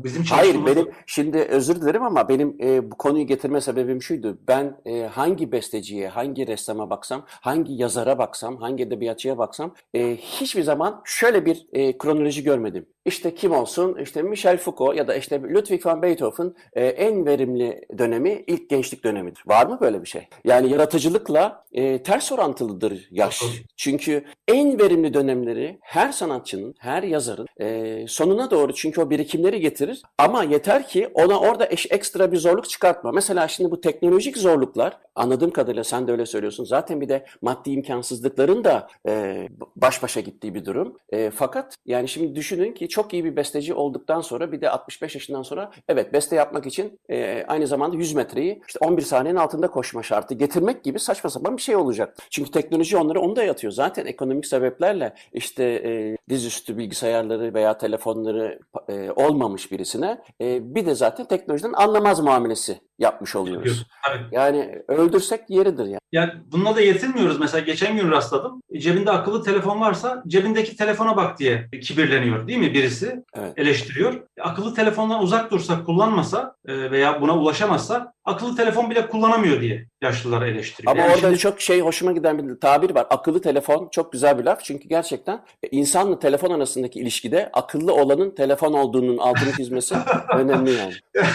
bizim Hayır çalışmamız- benim şimdi özür dilerim ama benim e, bu konuyu getirme sebebim şuydu. Ben e, hangi besteciye, hangi ressama baksam, hangi yazara baksam, hangi edebiyatçıya baksam e, hiçbir zaman şöyle bir e, kronoloji görmedim. İşte kim olsun? İşte Michel Foucault ya da işte Ludwig van Beethoven e, en verimli dönemi ilk gençlik dönemidir. Var mı böyle bir şey? Yani yaratıcılıkla e, ters orantılıdır yaş. Çünkü en verimli dönemleri her sanatçının, her yazarın e, sonuna doğru çünkü o birikimleri getirir. Ama yeter ki ona orada eş, ekstra bir zorluk çıkartma. Mesela şimdi bu teknolojik zorluklar anladığım kadarıyla sen de öyle söylüyorsun. Zaten bir de maddi imkansızlıkların da e, baş başa gittiği bir durum. E, fakat yani şimdi düşünün ki çok iyi bir besteci olduktan sonra bir de 65 yaşından sonra evet beste yapmak için e, aynı zamanda 100 metreyi işte 11 saniyenin altında koşma şartı getirmek gibi saçma sapan bir şey olacak. Çünkü teknoloji onları onu da yatıyor. Zaten ekonomik sebeplerle işte e, dizüstü bilgisayarları veya telefonları e, olmamış birisine e, bir de zaten teknolojiden anlamaz muamelesi yapmış oluyoruz. Tabii. Yani öldürsek yeridir yani. Yani bununla da yetinmiyoruz. Mesela geçen gün rastladım. Cebinde akıllı telefon varsa cebindeki telefona bak diye kibirleniyor değil mi birisi? Evet. Eleştiriyor. Akıllı telefondan uzak dursa, kullanmasa e, veya buna ulaşamazsa akıllı telefon bile kullanamıyor diye yaşlılar eleştiriyor. Ama Yani orada şimdi- çok şey hoşuma giden bir tabir var. Akıllı telefon çok güzel bir laf. Çünkü gerçekten e, insanla telefon arasındaki ilişkide akıllı olanın telefon olduğunun altını çizmesi önemli yani.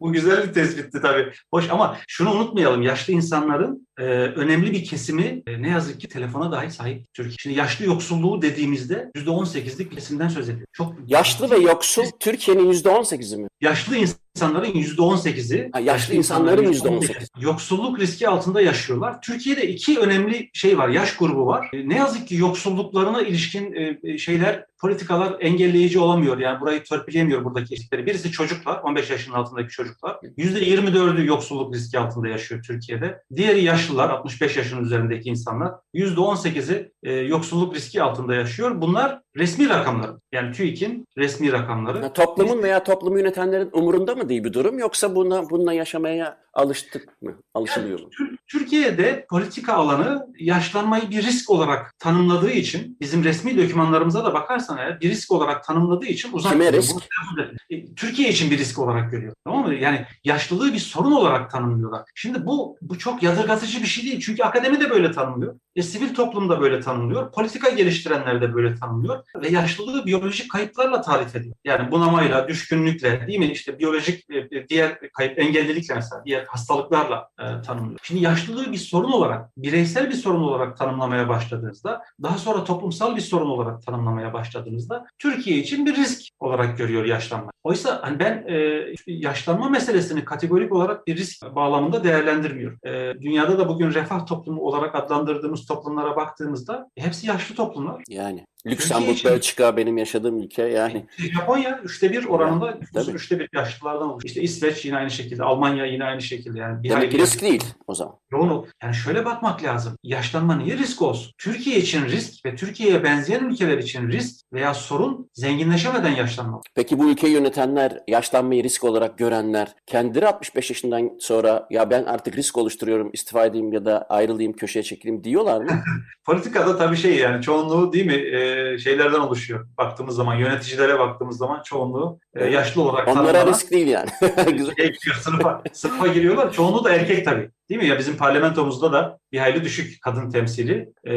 Bu güzel bir tespitti tabii. Hoş ama şunu unutmayalım. Yaşlı insanların e, önemli bir kesimi e, ne yazık ki telefona dahi sahip Türkiye. Şimdi yaşlı yoksulluğu dediğimizde %18'lik bir kesimden söz ediyor. Çok Yaşlı ve yoksul Türkiye'nin %18'i mi? yaşlı insanların %18'i Ha, yaşlı insanların %18'i. yoksulluk riski altında yaşıyorlar. Türkiye'de iki önemli şey var, yaş grubu var. E, Ne yazık ki yoksulluklarına ilişkin e, şeyler, politikalar engelleyici olamıyor. Yani burayı törpüleyemiyor buradaki eşitleri. Birisi çocuklar, 15 yaşının altındaki çocuklar. %24'ü yoksulluk riski altında yaşıyor Türkiye'de. Diğeri yaşlılar, 65 yaşın üzerindeki insanlar. %18'i e, yoksulluk riski altında yaşıyor. Bunlar resmi rakamlar. Yani TÜİK'in resmi rakamları. Ya toplumun veya toplumu yönetenlerin umurunda mı değil bir durum yoksa buna bununla yaşamaya alıştık mı? Alışılıyor mu? Tür- Türkiye'de politika alanı yaşlanmayı bir risk olarak tanımladığı için bizim resmi dokümanlarımıza da bakarsan eğer bir risk olarak tanımladığı için uzak Kime risk? Bunu. E, Türkiye için bir risk olarak görüyor. Tamam mı? Yani yaşlılığı bir sorun olarak tanımlıyorlar. Şimdi bu bu çok yadırgatıcı bir şey değil. Çünkü akademi de böyle tanımlıyor. E, sivil toplum da böyle tanımlıyor. Politika geliştirenler de böyle tanımlıyor. Ve yaşlılığı biyolojik kayıplarla tarif ediyor. Yani bunamayla, düşkünlükle değil mi? İşte biyolojik e, diğer kayıp, engellilikle mesela, diğer hastalıklarla e, tanımlıyor. Şimdi yaşlılığı bir sorun olarak, bireysel bir sorun olarak tanımlamaya başladığınızda, daha sonra toplumsal bir sorun olarak tanımlamaya başladığınızda Türkiye için bir risk olarak görüyor yaşlanma. Oysa hani ben e, yaşlanma meselesini kategorik olarak bir risk bağlamında değerlendirmiyorum. E, dünyada da bugün refah toplumu olarak adlandırdığımız toplumlara baktığımızda hepsi yaşlı toplumlar. Yani Lüksemburg, Belçika benim yaşadığım ülke yani. Japonya üçte bir oranında nüfusun üçte bir yaşlılardan oluşuyor. İşte İsveç yine aynı şekilde, Almanya yine aynı şekilde. Yani bir Demek ki risk değil o zaman. Yoğun Yani şöyle bakmak lazım. Yaşlanma niye risk olsun? Türkiye için risk ve Türkiye'ye benzeyen ülkeler için risk veya sorun zenginleşemeden yaşlanmak. Peki bu ülkeyi yönetenler, yaşlanmayı risk olarak görenler, kendileri 65 yaşından sonra ya ben artık risk oluşturuyorum, istifa edeyim ya da ayrılayım, köşeye çekileyim diyorlar mı? Politikada tabii şey yani çoğunluğu değil mi e, şeylerden oluşuyor. Baktığımız zaman yöneticilere baktığımız zaman çoğunluğu e, yaşlı olarak Onlara risk değil yani. Güzel. sınıfa, sınıfa giriyorlar. Çoğunluğu da erkek tabii. Değil mi? Ya bizim parlamentomuzda da bir hayli düşük kadın temsili. E,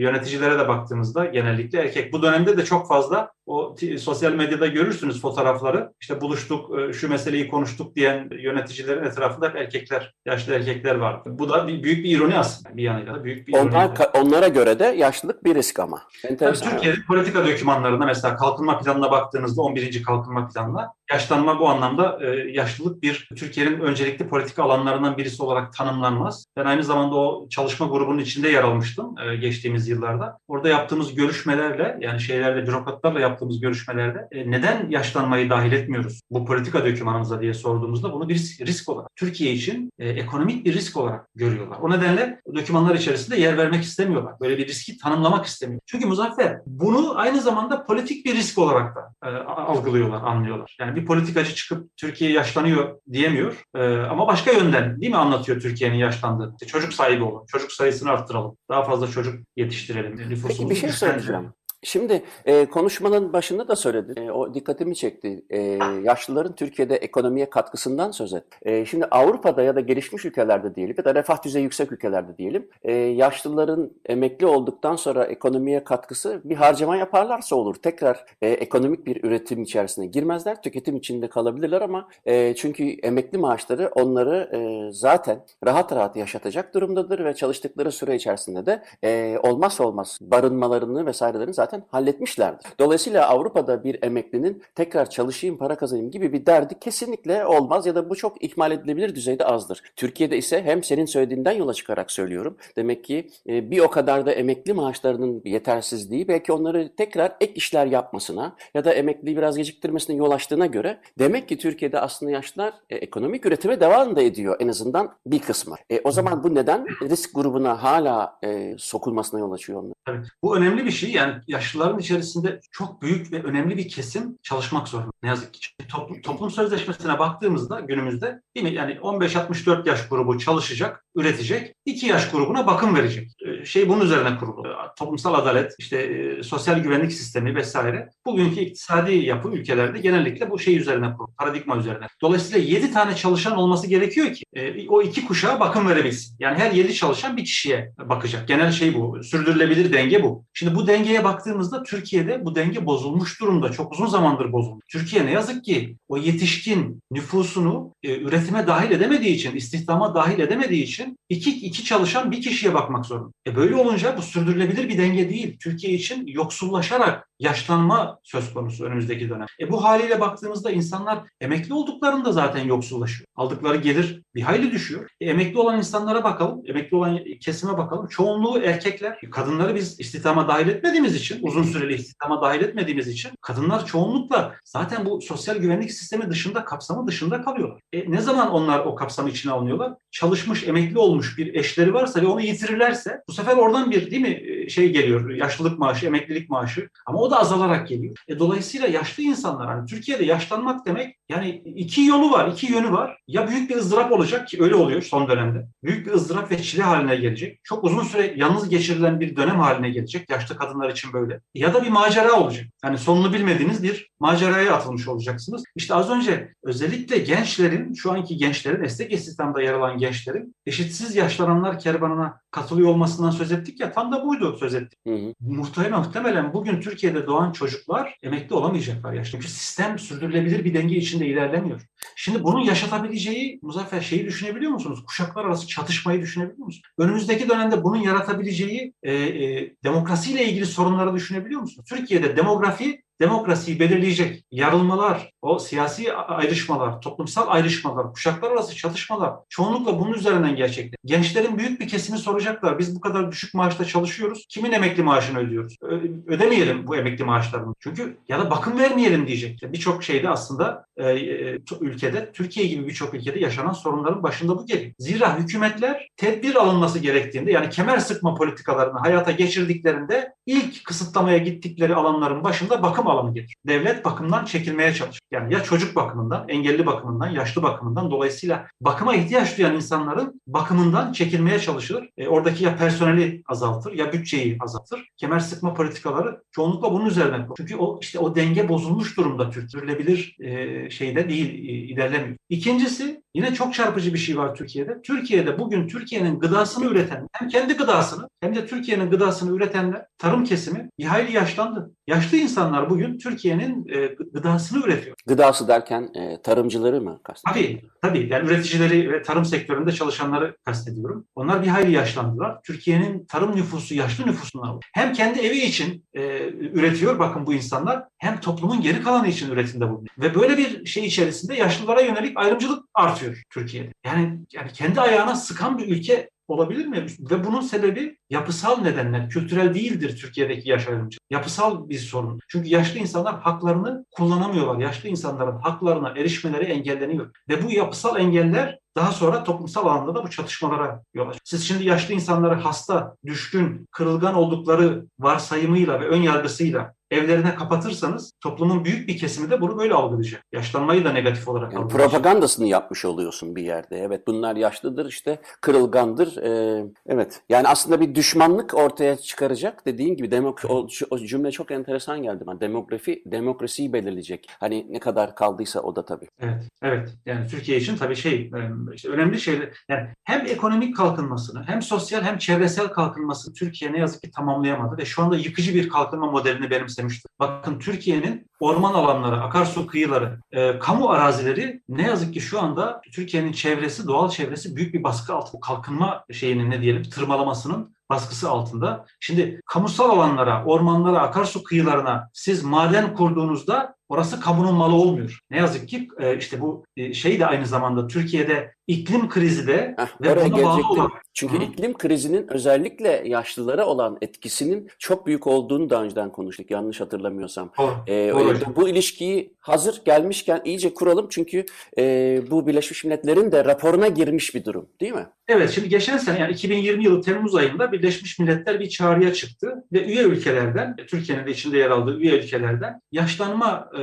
yöneticilere de baktığımızda genellikle erkek. Bu dönemde de çok fazla o sosyal medyada görürsünüz fotoğrafları. İşte buluştuk, e, şu meseleyi konuştuk diyen yöneticilerin etrafında hep erkekler, yaşlı erkekler var. Bu da bir, büyük bir ironi aslında bir yanıyla büyük bir Onlar, ironi. Onlara göre de yaşlılık bir risk ama. Enteresan. Türkiye'de politika dokümanlarında mesela kalkınma planına baktığınızda 11. kalkınma planına yaşlanma bu anlamda e, yaşlılık bir Türkiye'nin öncelikli politika alanlarından birisi olarak tanımlanmaz. Ben aynı zamanda o çalışma grubunun içinde yer almıştım e, geçtiğimiz yıllarda. Orada yaptığımız görüşmelerle yani şeylerle bürokratlarla yaptığımız görüşmelerde e, neden yaşlanmayı dahil etmiyoruz bu politika dokümanımıza diye sorduğumuzda bunu bir risk, olarak Türkiye için ekonomik bir risk olarak görüyorlar. O nedenle dokümanlar içerisinde yer vermek istemiyorlar. Böyle bir riski tanımlamak istemiyor. Çünkü Muzaffer bunu aynı zamanda politik bir risk olarak da algılıyorlar, anlıyorlar. Yani bir politikacı çıkıp Türkiye yaşlanıyor diyemiyor. E, ama başka yönden değil mi anlatıyor Türkiye'nin yaşlandığını? İşte çocuk sahibi olun, çocuk sayısını arttıralım, daha fazla çocuk yetiştirelim. Peki bir şey söyleyeceğim. Şimdi e, konuşmanın başında da söyledin. E, o dikkatimi çekti. E, yaşlıların Türkiye'de ekonomiye katkısından söz et. E, şimdi Avrupa'da ya da gelişmiş ülkelerde diyelim ya da refah düzeyi yüksek ülkelerde diyelim. E, yaşlıların emekli olduktan sonra ekonomiye katkısı bir harcama yaparlarsa olur. Tekrar e, ekonomik bir üretim içerisine girmezler. Tüketim içinde kalabilirler ama e, çünkü emekli maaşları onları e, zaten rahat rahat yaşatacak durumdadır ve çalıştıkları süre içerisinde de e, olmazsa olmaz barınmalarını vesairelerini zaten zaten halletmişlerdir. Dolayısıyla Avrupa'da bir emeklinin tekrar çalışayım, para kazanayım gibi bir derdi kesinlikle olmaz ya da bu çok ihmal edilebilir düzeyde azdır. Türkiye'de ise hem senin söylediğinden yola çıkarak söylüyorum. Demek ki e, bir o kadar da emekli maaşlarının yetersizliği belki onları tekrar ek işler yapmasına ya da emekliliği biraz geciktirmesine yol açtığına göre demek ki Türkiye'de aslında yaşlılar e, ekonomik üretime devam da ediyor en azından bir kısmı. E, o zaman bu neden risk grubuna hala e, sokulmasına yol açıyor onlar? Evet, bu önemli bir şey. Yani yaşlıların içerisinde çok büyük ve önemli bir kesim çalışmak zorunda. Ne yazık ki. Toplum, toplum sözleşmesine baktığımızda günümüzde değil mi? Yani 15-64 yaş grubu çalışacak, üretecek. 2 yaş grubuna bakım verecek. Ee, şey bunun üzerine kurulu. Toplumsal adalet, işte e, sosyal güvenlik sistemi vesaire. Bugünkü iktisadi yapı ülkelerde genellikle bu şey üzerine kurulu. Paradigma üzerine. Dolayısıyla 7 tane çalışan olması gerekiyor ki e, o iki kuşağa bakım verebilsin. Yani her 7 çalışan bir kişiye bakacak. Genel şey bu. Sürdürülebilir denge bu. Şimdi bu dengeye baktığımızda baktığımızda Türkiye'de bu denge bozulmuş durumda. Çok uzun zamandır bozulmuş. Türkiye ne yazık ki o yetişkin nüfusunu e, üretime dahil edemediği için, istihdama dahil edemediği için iki, iki çalışan bir kişiye bakmak zorunda. E böyle olunca bu sürdürülebilir bir denge değil. Türkiye için yoksullaşarak yaşlanma söz konusu önümüzdeki dönem. E bu haliyle baktığımızda insanlar emekli olduklarında zaten yoksullaşıyor. Aldıkları gelir bir hayli düşüyor. E, emekli olan insanlara bakalım, emekli olan kesime bakalım. Çoğunluğu erkekler. Kadınları biz istihdama dahil etmediğimiz için, uzun süreli istihdama dahil etmediğimiz için kadınlar çoğunlukla zaten bu sosyal güvenlik sistemi dışında, kapsamı dışında kalıyorlar. E, ne zaman onlar o kapsamı içine alınıyorlar? Çalışmış, emekli olmuş bir eşleri varsa ve onu yitirirlerse bu sefer oradan bir değil mi e, şey geliyor, yaşlılık maaşı, emeklilik maaşı ama o da azalarak geliyor. E, dolayısıyla yaşlı insanlar, hani Türkiye'de yaşlanmak demek Yani iki yolu var, iki yönü var. Ya büyük bir ızdırap olacak ki öyle oluyor son dönemde. Büyük bir ızdırap ve çile haline gelecek. Çok uzun süre yalnız geçirilen bir dönem haline gelecek. Yaşlı kadınlar için böyle. Ya da bir macera olacak. Yani sonunu bilmediğiniz bir maceraya atılmış olacaksınız. İşte az önce özellikle gençlerin, şu anki gençlerin, esnek istihdamda yer alan gençlerin eşitsiz yaşlananlar kervanına katılıyor olmasından söz ettik ya tam da buydu söz ettik. Hı hı. Muhtemelen, muhtemelen bugün Türkiye'de doğan çocuklar emekli olamayacaklar yaşlı. Çünkü sistem sürdürülebilir bir denge içinde ilerlemiyor. Şimdi bunun yaşatabileceği Muzaffer şeyi düşünebiliyor musunuz? Kuşaklar arası çatışmayı düşünebiliyor musunuz? Önümüzdeki dönemde bunun yaratabileceği e, e, demokrasiyle ilgili sorunları düşünebiliyor musunuz? Türkiye'de demografi demokrasiyi belirleyecek yarılmalar, o siyasi ayrışmalar, toplumsal ayrışmalar, kuşaklar arası çatışmalar çoğunlukla bunun üzerinden gerçekleşir. Gençlerin büyük bir kesimi soracaklar. Biz bu kadar düşük maaşla çalışıyoruz. Kimin emekli maaşını ödüyoruz? Ö- ödemeyelim bu emekli maaşlarını. Çünkü ya da bakım vermeyelim diyecekler. Birçok şeyde aslında e, e, ülkede, Türkiye gibi birçok ülkede yaşanan sorunların başında bu geliyor. Zira hükümetler tedbir alınması gerektiğinde yani kemer sıkma politikalarını hayata geçirdiklerinde ilk kısıtlamaya gittikleri alanların başında bakım alanı gelir. Devlet bakımdan çekilmeye çalışır. Yani ya çocuk bakımından, engelli bakımından, yaşlı bakımından dolayısıyla bakıma ihtiyaç duyan insanların bakımından çekilmeye çalışılır. E, oradaki ya personeli azaltır ya bütçeyi azaltır. Kemer sıkma politikaları çoğunlukla bunun üzerine. Çünkü o işte o denge bozulmuş durumda Türkiye'lebilir e, şeyde değil, e, ilerlemiyor. İkincisi yine çok çarpıcı bir şey var Türkiye'de. Türkiye'de bugün Türkiye'nin gıdasını üreten hem kendi gıdasını hem de Türkiye'nin gıdasını üretenler tarım kesimi bir hayli yaşlandı. Yaşlı insanlar bugün Türkiye'nin e, gıdasını üretiyor. Gıdası derken e, tarımcıları mı kastediyorsun? Tabii, tabii. Yani üreticileri ve tarım sektöründe çalışanları kastediyorum. Onlar bir hayli yaşlandılar. Türkiye'nin tarım nüfusu yaşlı nüfusundan hem kendi evi için e, üretiyor bakın bu insanlar hem toplumun geri kalanı için üretimde bulunuyor. Ve böyle bir şey içerisinde yaşlılara yönelik ayrımcılık artıyor Türkiye'de. Yani yani kendi ayağına sıkan bir ülke olabilir mi? Ve bunun sebebi yapısal nedenler, kültürel değildir Türkiye'deki yaş ayrımcılığı. Yapısal bir sorun. Çünkü yaşlı insanlar haklarını kullanamıyorlar. Yaşlı insanların haklarına erişmeleri engelleniyor. Ve bu yapısal engeller daha sonra toplumsal alanda da bu çatışmalara yol açıyor. Siz şimdi yaşlı insanları hasta, düşkün, kırılgan oldukları varsayımıyla ve ön yargısıyla evlerine kapatırsanız toplumun büyük bir kesimi de bunu böyle algılayacak. Yaşlanmayı da negatif olarak Yani algılayacak. propagandasını yapmış oluyorsun bir yerde. Evet bunlar yaşlıdır işte kırılgandır. Ee, evet yani aslında bir düşmanlık ortaya çıkaracak dediğin gibi demok o, o cümle çok enteresan geldi bana. Demografi demokrasiyi belirleyecek. Hani ne kadar kaldıysa o da tabii. Evet, evet. Yani Türkiye için tabii şey, e, işte önemli şeyler. Yani hem ekonomik kalkınmasını, hem sosyal hem çevresel kalkınmasını Türkiye ne yazık ki tamamlayamadı ve şu anda yıkıcı bir kalkınma modelini benimsemiştir. Bakın Türkiye'nin orman alanları, akarsu kıyıları, e, kamu arazileri ne yazık ki şu anda Türkiye'nin çevresi, doğal çevresi büyük bir baskı altında. Kalkınma şeyinin ne diyelim, tırmalamasının baskısı altında. Şimdi kamusal alanlara, ormanlara, akarsu kıyılarına siz maden kurduğunuzda orası kamunun malı olmuyor. Ne yazık ki e, işte bu e, şey de aynı zamanda Türkiye'de iklim krizi de Heh, Ve buna bağlı olarak- Çünkü Hı. iklim krizinin özellikle yaşlılara olan etkisinin çok büyük olduğunu daha önceden konuştuk yanlış hatırlamıyorsam. Doğru, Ee, doğru e, bu ilişkiyi hazır gelmişken iyice kuralım çünkü e, bu Birleşmiş Milletler'in de raporuna girmiş bir durum değil mi? Evet şimdi geçen sene yani 2020 yılı Temmuz ayında Birleşmiş Milletler bir çağrıya çıktı ve üye ülkelerden, Türkiye'nin de içinde yer aldığı üye ülkelerden yaşlanma, e,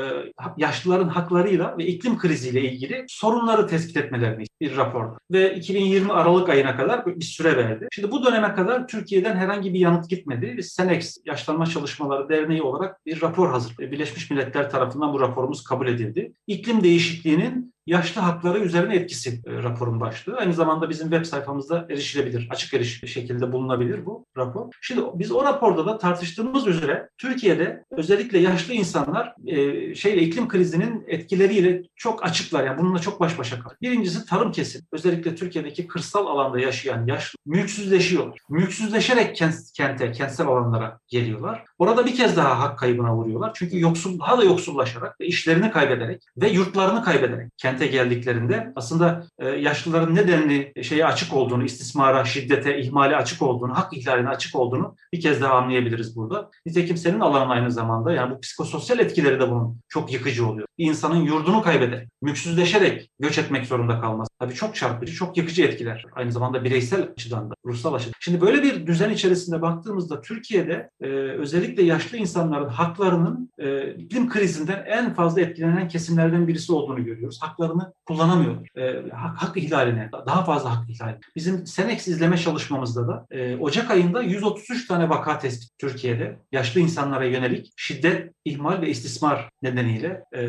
yaşlıların haklarıyla ve iklim kriziyle ilgili sorunları tespit etmelerini bir raporda. Ve 2020 Aralık ayına kadar bir süre verdi. Şimdi bu döneme kadar Türkiye'den herhangi bir yanıt gitmedi. Biz SENEX Yaşlanma Çalışmaları Derneği olarak bir rapor hazır. Birleşmiş Milletler tarafından bu raporumuz kabul edildi. İklim değişikliğinin yaşlı hakları üzerine etkisi e, raporun başlığı. Aynı zamanda bizim web sayfamızda erişilebilir, açık erişim şekilde bulunabilir bu rapor. Şimdi biz o raporda da tartıştığımız üzere Türkiye'de özellikle yaşlı insanlar e, şeyle iklim krizinin etkileriyle çok açıklar. Yani bununla çok baş başa kalıyor. Birincisi tarım kesim. Özellikle Türkiye'deki kırsal alanda yaşayan yaşlı mülksüzleşiyorlar. Mülksüzleşerek kent, kente, kentsel alanlara geliyorlar. Orada bir kez daha hak kaybına vuruyorlar. Çünkü yoksul, daha da yoksullaşarak ve işlerini kaybederek ve yurtlarını kaybederek, kendi kente geldiklerinde aslında e, yaşlıların nedenli şeye açık olduğunu, istismara, şiddete, ihmale açık olduğunu, hak ihlaline açık olduğunu bir kez daha anlayabiliriz burada. Nitekim senin alanın aynı zamanda yani bu psikososyal etkileri de bunun çok yıkıcı oluyor. Bir insanın yurdunu kaybederek, mülksüzleşerek göç etmek zorunda kalması. Tabii çok çarpıcı, çok yıkıcı etkiler. Aynı zamanda bireysel açıdan da, ruhsal açıdan. Şimdi böyle bir düzen içerisinde baktığımızda Türkiye'de e, özellikle yaşlı insanların haklarının e, iklim krizinden en fazla etkilenen kesimlerden birisi olduğunu görüyoruz. Haklarını kullanamıyor. E, hak, hak ihlaline, daha fazla hak ihlali. Bizim Senex izleme çalışmamızda da e, Ocak ayında 133 tane vaka tespit Türkiye'de yaşlı insanlara yönelik şiddet, ihmal ve istismar nedeniyle e,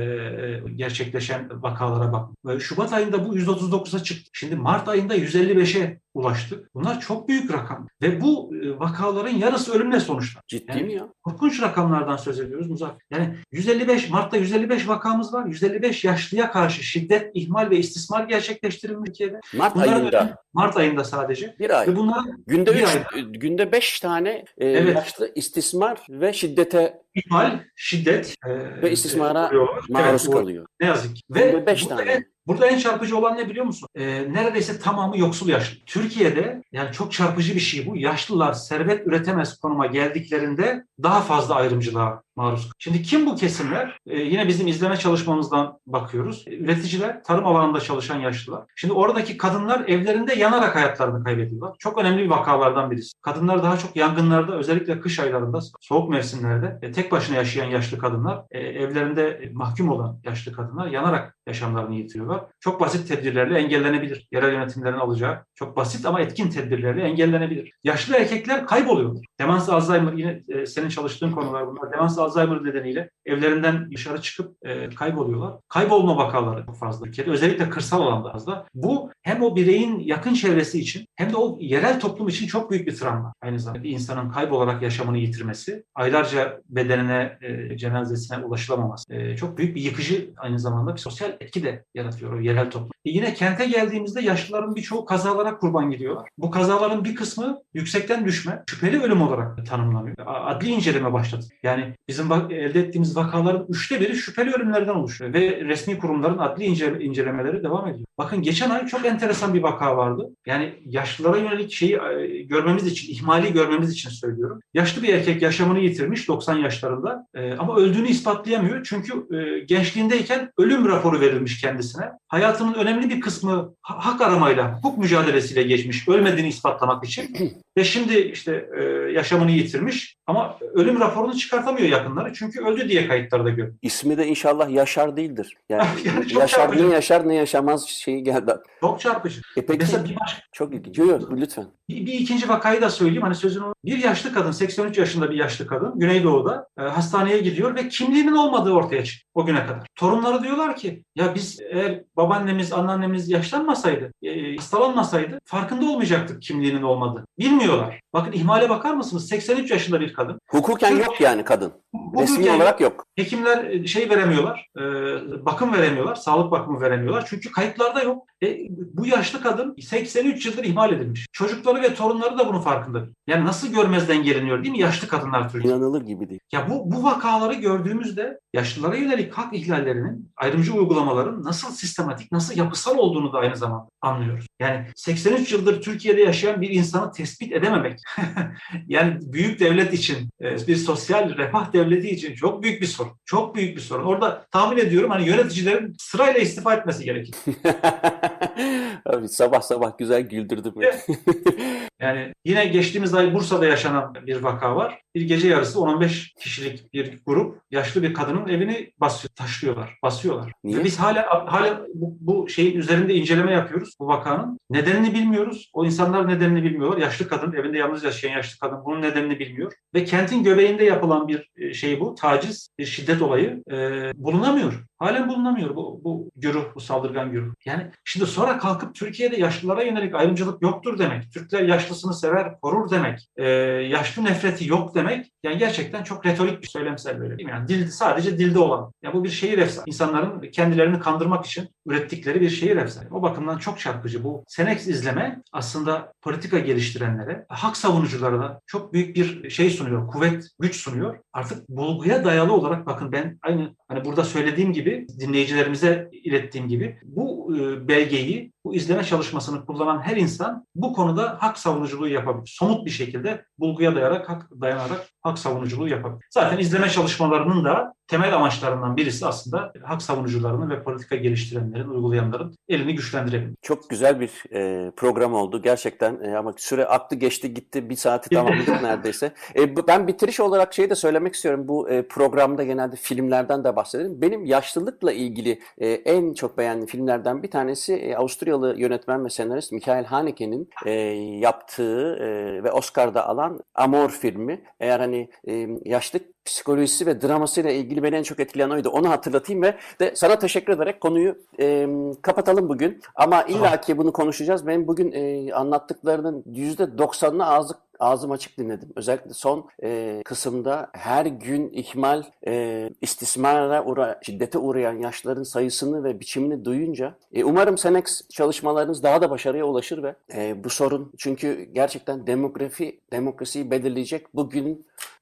gerçekleşen vakalara bak. Şubat ayında bu 139'a çıktı. Şimdi Mart ayında 155'e ulaştık. Bunlar çok büyük rakam. Ve bu e, vakaların yarısı ölümle sonuçlandı. Ciddi Yani- mi ya? Korkunç rakamlardan söz ediyoruz Muzaffer. Yani 155 Mart'ta 155 vakamız var. 155 yaşlıya karşı şiddet, ihmal ve istismar gerçekleştirilmiş Türkiye'de. Mart Bunlar- ayında Mart ayında sadece. bir ay. Ve bunların Günde bir üç, ay. günde beş tane e, Evet. yaşlı istismar ve şiddete ihmal, şiddet e, Ve istismara e, maruz Evet, kalıyor. Ne yazık ki. Ve beş burada, tane. En, burada en çarpıcı olan ne biliyor musun? E, neredeyse tamamı yoksul yaşlı. Türkiye'de yani çok çarpıcı bir şey bu. Yaşlılar servet üretemez konuma geldiklerinde daha fazla ayrımcılığa maruz. Şimdi kim bu kesimler? E, yine bizim izleme çalışmamızdan bakıyoruz. E, üreticiler, tarım alanında çalışan yaşlılar. Şimdi oradaki kadınlar evlerinde yanarak hayatlarını kaybediyorlar. Çok önemli bir vakalardan birisi. Kadınlar daha çok yangınlarda özellikle kış aylarında, soğuk mevsimlerde e, tek başına yaşayan yaşlı kadınlar, e, evlerinde mahkum olan yaşlı kadınlar yanarak yaşamlarını yitiriyorlar. Çok basit tedbirlerle engellenebilir. Yerel yönetimlerin alacağı çok basit ama etkin tedbirlerle engellenebilir. Yaşlı erkekler kayboluyorlar. Demans Alzheimer yine e, senin çalıştığın konular bunlar. Demans Alzheimer nedeniyle evlerinden dışarı çıkıp e, kayboluyorlar. Kaybolma vakaları çok fazla ülkede. Özellikle kırsal alanda fazla. Bu hem o bireyin yakın çevresi için hem de o yerel toplum için çok büyük bir travma. Aynı zamanda insanın kaybolarak yaşamını yitirmesi, aylarca bedenine, e, cenazesine ulaşılamaması e, çok büyük bir yıkıcı aynı zamanda bir sosyal etki de yaratıyor o yerel toplum. E, yine kente geldiğimizde yaşlıların birçoğu kazalara kurban gidiyorlar. Bu kazaların bir kısmı yüksekten düşme, şüpheli ölüm olarak tanımlanıyor. Adli inceleme başladı. Yani bizim elde ettiğimiz vakaların üçte biri şüpheli ölümlerden oluşuyor ve resmi kurumların adli ince- incelemeleri devam ediyor. Bakın geçen ay çok enteresan bir vaka vardı. Yani yaşlılara yönelik şeyi e, görmemiz için, ihmali görmemiz için söylüyorum. Yaşlı bir erkek yaşamını yitirmiş 90 yaşlarında e, ama öldüğünü ispatlayamıyor. Çünkü e, gençliğindeyken ölüm raporu verilmiş kendisine. Hayatının önemli bir kısmı ha- hak aramayla, hukuk mücadelesiyle geçmiş. Ölmediğini ispatlamak için. Ve şimdi işte e, yaşamını yitirmiş ama ölüm raporunu çıkartamıyor yakınları. Çünkü öldü diye kayıtlarda görüyor. İsmi de inşallah Yaşar değildir. Yani, Yani Yaşar çarpıcı. ne yaşar ne yaşamaz şeyi geldi. Çok çarpıcı. E peki Mesela bir başka çok ilginç. Yok yok lütfen. Bir, bir ikinci vakayı da söyleyeyim. Hani sözünü bir yaşlı kadın, 83 yaşında bir yaşlı kadın Güneydoğu'da e, hastaneye gidiyor ve kimliğinin olmadığı ortaya çıktı o güne kadar. Torunları diyorlar ki ya biz eğer babaannemiz, anneannemiz yaşlanmasaydı, e, hastalanmasaydı farkında olmayacaktık kimliğinin olmadığı. Bilmiyorlar. Bakın ihmale bakar mısınız? 83 yaşında bir kadın. Hukuken yok yani kadın. Bu Resmi olarak yok. Hekimler e, şey veremiyorlar, e, bakım veremiyorlar, sağlık bakımı veremiyorlar. Çünkü kayıtlarda yok. E, bu yaşlı kadın 83 yıldır ihmal edilmiş. Çocukları ve torunları da bunun farkında. Yani nasıl görmezden geliniyor değil mi yaşlı kadınlar Türkiye'de? İnanılır gibi değil. Ya bu, bu vakaları gördüğümüzde yaşlılara yönelik hak ihlallerinin, ayrımcı uygulamaların nasıl sistematik, nasıl yapısal olduğunu da aynı zamanda anlıyoruz. Yani 83 yıldır Türkiye'de yaşayan bir insanı tespit edememek, yani büyük devlet için, e, bir sosyal refah devleti için çok büyük bir sorun. Çok büyük bir sorun. Orada tahmin ediyorum hani yöneticilerin sırayla istifa etmesi gerekir. Abi sabah sabah güzel güldürdü beni. Yani yine geçtiğimiz ay Bursa'da yaşanan bir vaka var. Bir gece yarısı 10-15 kişilik bir grup yaşlı bir kadının evini basıyor, taşlıyorlar, basıyorlar. Niye? Ve biz hala hala bu, bu şeyin üzerinde inceleme yapıyoruz bu vakanın. Nedenini bilmiyoruz. O insanlar nedenini bilmiyorlar. Yaşlı kadın, evinde yalnız yaşayan yaşlı kadın bunun nedenini bilmiyor. Ve kentin göbeğinde yapılan bir e, şey bu, taciz, bir şiddet olayı e, bulunamıyor. Halen bulunamıyor bu, bu güruh, bu saldırgan güruh. Yani şimdi sonra kalkıp Türkiye'de yaşlılara yönelik ayrımcılık yoktur demek. Türkler yaşlısını sever, korur demek. E, yaşlı nefreti yok demek. Yani gerçekten çok retorik bir söylemsel böyle değil mi? Yani dil, sadece dilde olan. Ya bu bir şehir efsane. İnsanların kendilerini kandırmak için ürettikleri bir şehir efsane. O bakımdan çok çarpıcı. Bu Senex izleme aslında politika geliştirenlere, hak savunuculara da çok büyük bir şey sunuyor, kuvvet, güç sunuyor. Artık bulguya dayalı olarak bakın ben aynı hani burada söylediğim gibi gibi dinleyicilerimize ilettiğim gibi bu e, belgeyi bu izleme çalışmasını kullanan her insan bu konuda hak savunuculuğu yapabilir. Somut bir şekilde bulguya dayanarak, hak, dayanarak hak savunuculuğu yapabilir. Zaten izleme çalışmalarının da temel amaçlarından birisi aslında hak savunucularının ve politika geliştirenlerin, uygulayanların elini güçlendirebilmek. Çok güzel bir e, program oldu gerçekten e, ama süre aklı geçti gitti bir saati tamamladık neredeyse. E, ben bitiriş olarak şeyi de söylemek istiyorum. Bu e, programda genelde filmlerden de bahsedelim. Benim yaşlılıkla ilgili e, en çok beğendiğim filmlerden bir tanesi e, Avusturyalı yönetmen ve senarist Michael Haneke'nin e, yaptığı e, ve Oscar'da alan Amor filmi. Eğer hani e, yaşlık psikolojisi ve dramasıyla ilgili beni en çok etkileyen oydu. Onu hatırlatayım ve de sana teşekkür ederek konuyu e, kapatalım bugün. Ama illaki bunu konuşacağız. Benim bugün e, anlattıklarının %90'ını ağzı ağzım açık dinledim. Özellikle son e, kısımda her gün ihmal, e, istismara uğra, şiddete uğrayan yaşların sayısını ve biçimini duyunca e, umarım Senex çalışmalarınız daha da başarıya ulaşır ve e, bu sorun çünkü gerçekten demografi demokrasiyi belirleyecek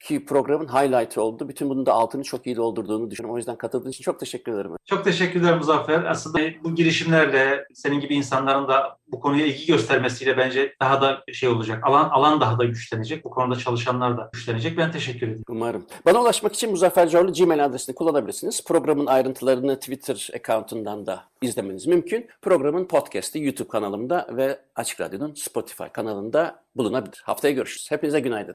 bugünkü programın highlight oldu. Bütün bunun da altını çok iyi doldurduğunu düşünüyorum. O yüzden katıldığın için çok teşekkür ederim. Çok teşekkürler Muzaffer. Aslında bu girişimlerle senin gibi insanların da bu konuya ilgi göstermesiyle bence daha da şey olacak. Alan alan daha da güçlenecek. Bu konuda çalışanlar da güçlenecek. Ben teşekkür ederim. Umarım. Bana ulaşmak için Muzaffer Corlu Gmail adresini kullanabilirsiniz. Programın ayrıntılarını Twitter accountundan da izlemeniz mümkün. Programın podcast'i YouTube kanalımda ve Açık Radyo'nun Spotify kanalında bulunabilir. Haftaya görüşürüz. Hepinize günaydın.